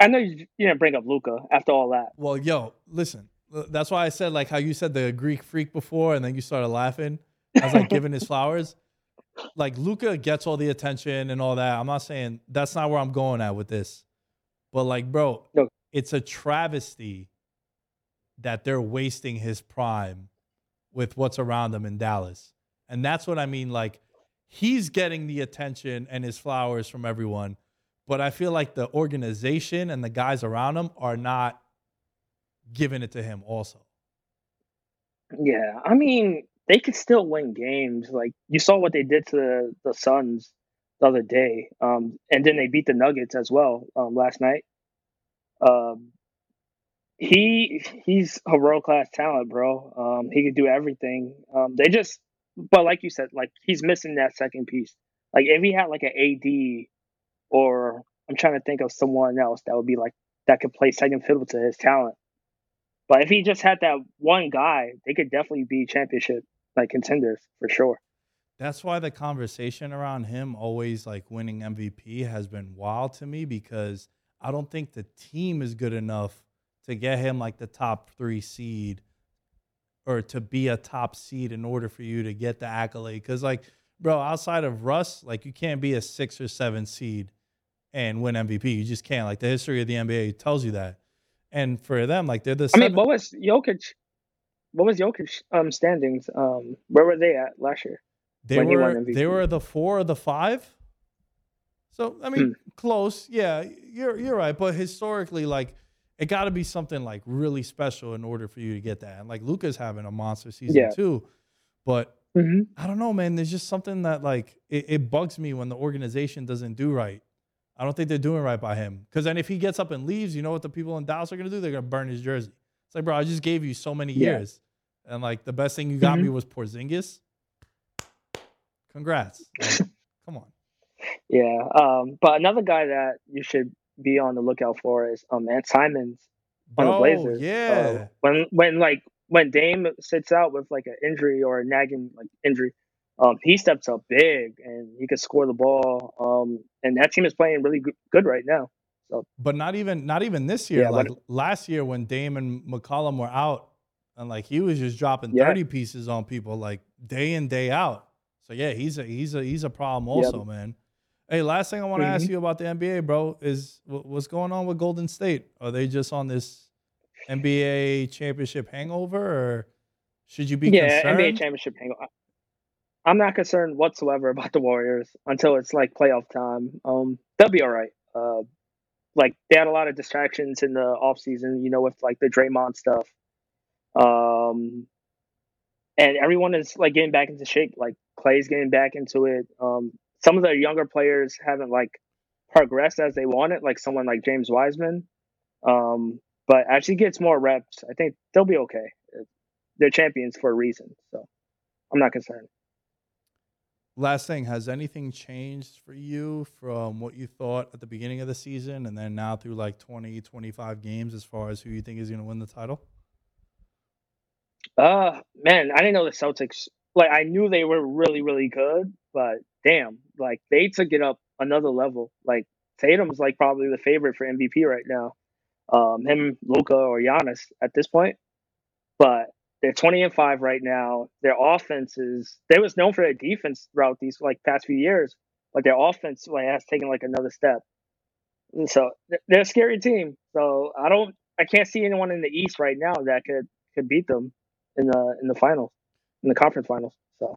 I know you, you didn't bring up Luka after all that.
Well, yo, listen. That's why I said like how you said the Greek freak before, and then you started laughing. I was like giving his flowers. Like Luka gets all the attention and all that. I'm not saying that's not where I'm going at with this, but like, bro,
No.
it's a travesty that they're wasting his prime with what's around him in Dallas, and that's what I mean. Like, he's getting the attention and his flowers from everyone, but I feel like the organization and the guys around him are not giving it to him also.
Yeah, I mean, they could still win games. Like you saw what they did to the, the Suns the other day, um, and then they beat the Nuggets as well um, last night. Um, he he's a world class talent, bro. Um, he could do everything. Um, they just, but like you said, like he's missing that second piece. Like if he had like an AD, or I'm trying to think of someone else that would be like that could play second fiddle to his talent. But if he just had that one guy, they could definitely be championship like contenders for sure.
That's why the conversation around him always like winning MVP has been wild to me because I don't think the team is good enough to get him like the top three seed or to be a top seed in order for you to get the accolade. Because like, bro, outside of Russ, like you can't be a six or seven seed and win MVP. You just can't. Like the history of the NBA tells you that. And for them, like they're the.
I mean, what was Jokic? What was Jokic um, standings? Um, where were they at last year?
They
when he won
were they were the four or the five. So I mean, close. Yeah, you're you're right. But historically, like it got to be something like really special in order for you to get that. And like Luka's having a monster season
Yeah.
too. But
Mm-hmm.
I don't know, man. There's just something that like it, it bugs me when the organization doesn't do right. I don't think they're doing right by him. Because then if he gets up and leaves, you know what the people in Dallas are gonna do? They're gonna burn his jersey. It's like, bro, I just gave you so many
Yeah.
years, and like the best thing you got me was Porzingis. Congrats. Like, come on.
Yeah. Um, but another guy that you should be on the lookout for is um, Ant Simons on the
Bro,
Blazers.
yeah.
Uh, when when like when Dame sits out with like an injury or a nagging like injury, um, he steps up big and he can score the ball. Um, and that team is playing really good, good right now.
So, But not even not even this year.
Yeah,
like
but-
last year when Dame and McCollum were out, and like he was just dropping
Yeah.
thirty pieces on people like day in day out. So yeah, he's a he's a he's a problem also, man. Hey, last thing I want to ask
Mhm.
you about the NBA, bro, is what's going on with Golden State? Are they just on this NBA championship hangover, or should you be
yeah,
concerned?
NBA championship hangover. I'm not concerned whatsoever about the Warriors until it's like playoff time. Um, they'll be all right. Uh, like they had a lot of distractions in the off season, you know, with like the Draymond stuff. Um, and everyone is like getting back into shape. Like Clay's getting back into it. Um, some of the younger players haven't like progressed as they wanted, like someone like James Wiseman. Um, but as he gets more reps, I think they'll be okay. They're champions for a reason, so I'm not concerned.
Last thing, has anything changed for you from what you thought at the beginning of the season and then now through like 20, 25 games as far as who you think is going to win the title?
Uh man, I didn't know the Celtics. Like I knew they were really, really good, but damn, like they took it up another level. Like Tatum's like probably the favorite for MVP right now. Um, him, Luka, or Giannis at this point. But they're twenty and five right now. Their offense is they was known for their defense throughout these like past few years, but their offense like has taken like another step. And so they're a scary team. So I don't, I can't see anyone in the East right now that could could beat them in the in the finals, in the conference finals. So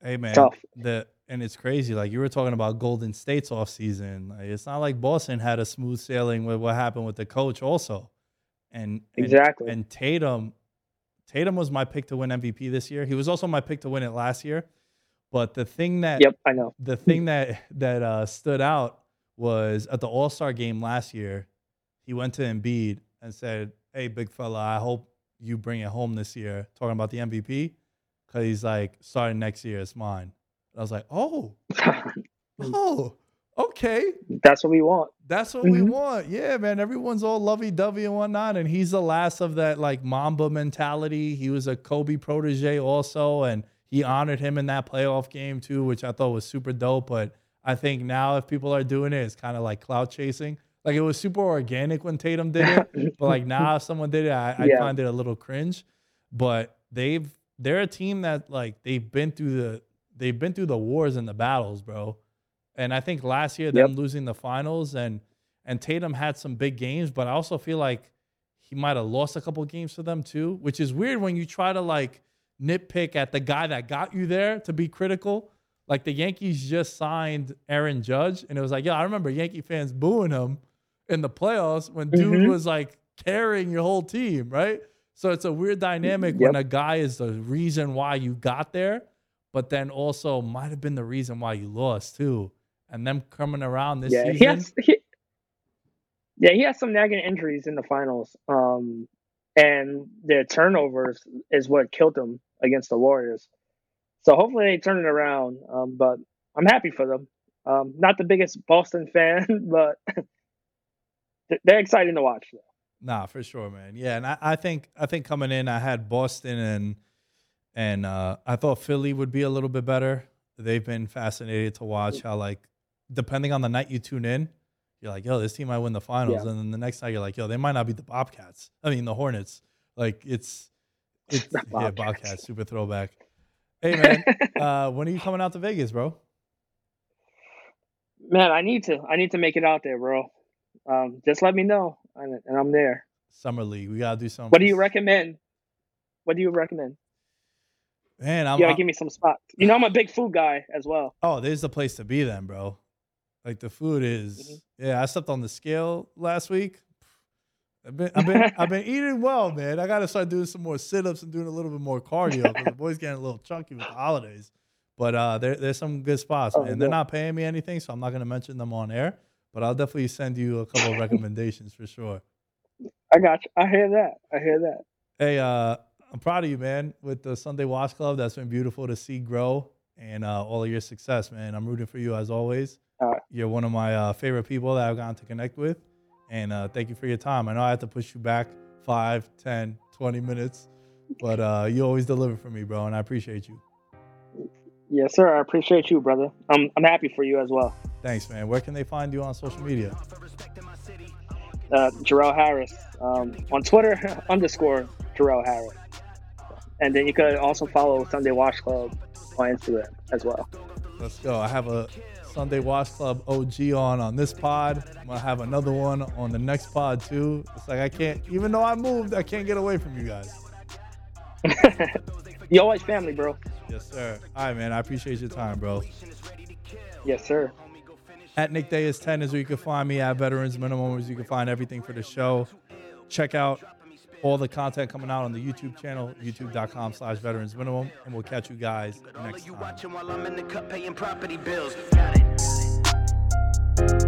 Hey man,
Tough.
the and it's crazy. Like you were talking about Golden State's offseason. Like, it's not like Boston had a smooth sailing with what happened with the coach also. And, and
Exactly.
And Tatum, Tatum was my pick to win MVP this year. He was also my pick to win it last year. But the thing that
yep, I know.
the thing that that uh, stood out was at the All Star game last year. He went to Embiid and said, "Hey, big fella, I hope you bring it home this year." Talking about the MVP, because he's like, "Starting next year, it's mine." I was like, "Oh, oh, okay,
That's what we want.
that's what we
Mhm.
want." Yeah, man. Everyone's all lovey dovey and whatnot, and he's the last of that like Mamba mentality. He was a Kobe protege also, and he honored him in that playoff game too, which I thought was super dope. But I think now if people are doing it, it's kind of like cloud chasing. Like it was super organic when Tatum did it, but like now if someone did it, I, I
Yeah.
find it a little cringe. But they've they're a team that like they've been through the they've been through the wars and the battles, bro. And I think last year them
Yep.
losing the finals and and Tatum had some big games, but I also feel like he might have lost a couple games to them too, which is weird when you try to like nitpick at the guy that got you there to be critical. Like the Yankees just signed Aaron Judge, and it was like, yeah, I remember Yankee fans booing him in the playoffs when dude
Mhm.
was like carrying your whole team, right? So it's a weird dynamic when a guy is the reason why you got there, but then also might have been the reason why you lost too. And them coming around this
yeah, he
season,
has. He, yeah, he has some nagging injuries in the finals. Um, and their turnovers is what killed them against the Warriors. So hopefully they turn it around. Um, but I'm happy for them. Um, not the biggest Boston fan, but they're exciting to watch.
Nah, for sure, man. Yeah, and I, I think I think coming in, I had Boston and and uh, I thought Philly would be a little bit better. They've been fascinated to watch how like depending on the night you tune in, you're like, yo, this team might win the finals,
Yeah.
and then the next night you're like, yo, they might not beat the Bobcats. I mean, the Hornets. Like it's it's
The
yeah,
Bobcats.
Bobcats, super throwback. Hey man, uh, when are you coming out to Vegas, bro?
Man, I need to. I need to make it out there, bro. Um, just let me know, and, and I'm there.
Summer League. We gotta do something.
What do you recommend? What do you recommend?
Man, I'm,
You gotta
I'm-
give me some spots. You know, I'm a big food guy as well.
Oh, there's the place to be then, bro. Like the food is.
Mm-hmm.
Yeah, I stepped on the scale last week. I've been, I've been, I've been eating well, man. I got to start doing some more sit-ups and doing a little bit more cardio the boys getting a little chunky with the holidays. But uh, there, there's some good spots,
Oh,
man. They're not paying me anything, so I'm not gonna mention them on air. But I'll definitely send you a couple of recommendations for sure.
I got you. I hear that. I hear that.
Hey, uh, I'm proud of you, man, with the Sunday Watch Club. That's been beautiful to see grow and uh, all of your success, man. I'm rooting for you as always.
Right.
You're one of my uh, favorite people that I've gotten to connect with. And uh, thank you for your time. I know I had to push you back 5, 10, 20 minutes, but uh, you always deliver for me, bro, and I appreciate you.
Yes, sir. I appreciate you, brother. I'm I'm happy for you as well.
Thanks, man. Where can they find you on social media?
Uh, Jarrell Harris um, on Twitter underscore Jarrell Harris, and then you could also follow Sunday Watch Club on Instagram as well.
Let's go. I have a Sunday Watch Club OG on on this pod. I'm gonna have another one on the next pod too. It's like I can't, even though I moved, I can't get away from you guys.
You always family, bro.
Yes, sir. All right, man. I appreciate your time, bro.
Yes, sir.
At Nick Day is 10 is where you can find me. At Veterans Minimum is you can find everything for the show. Check out all the content coming out on the YouTube channel, youtube.com slash veterans minimum. And we'll catch you guys next time.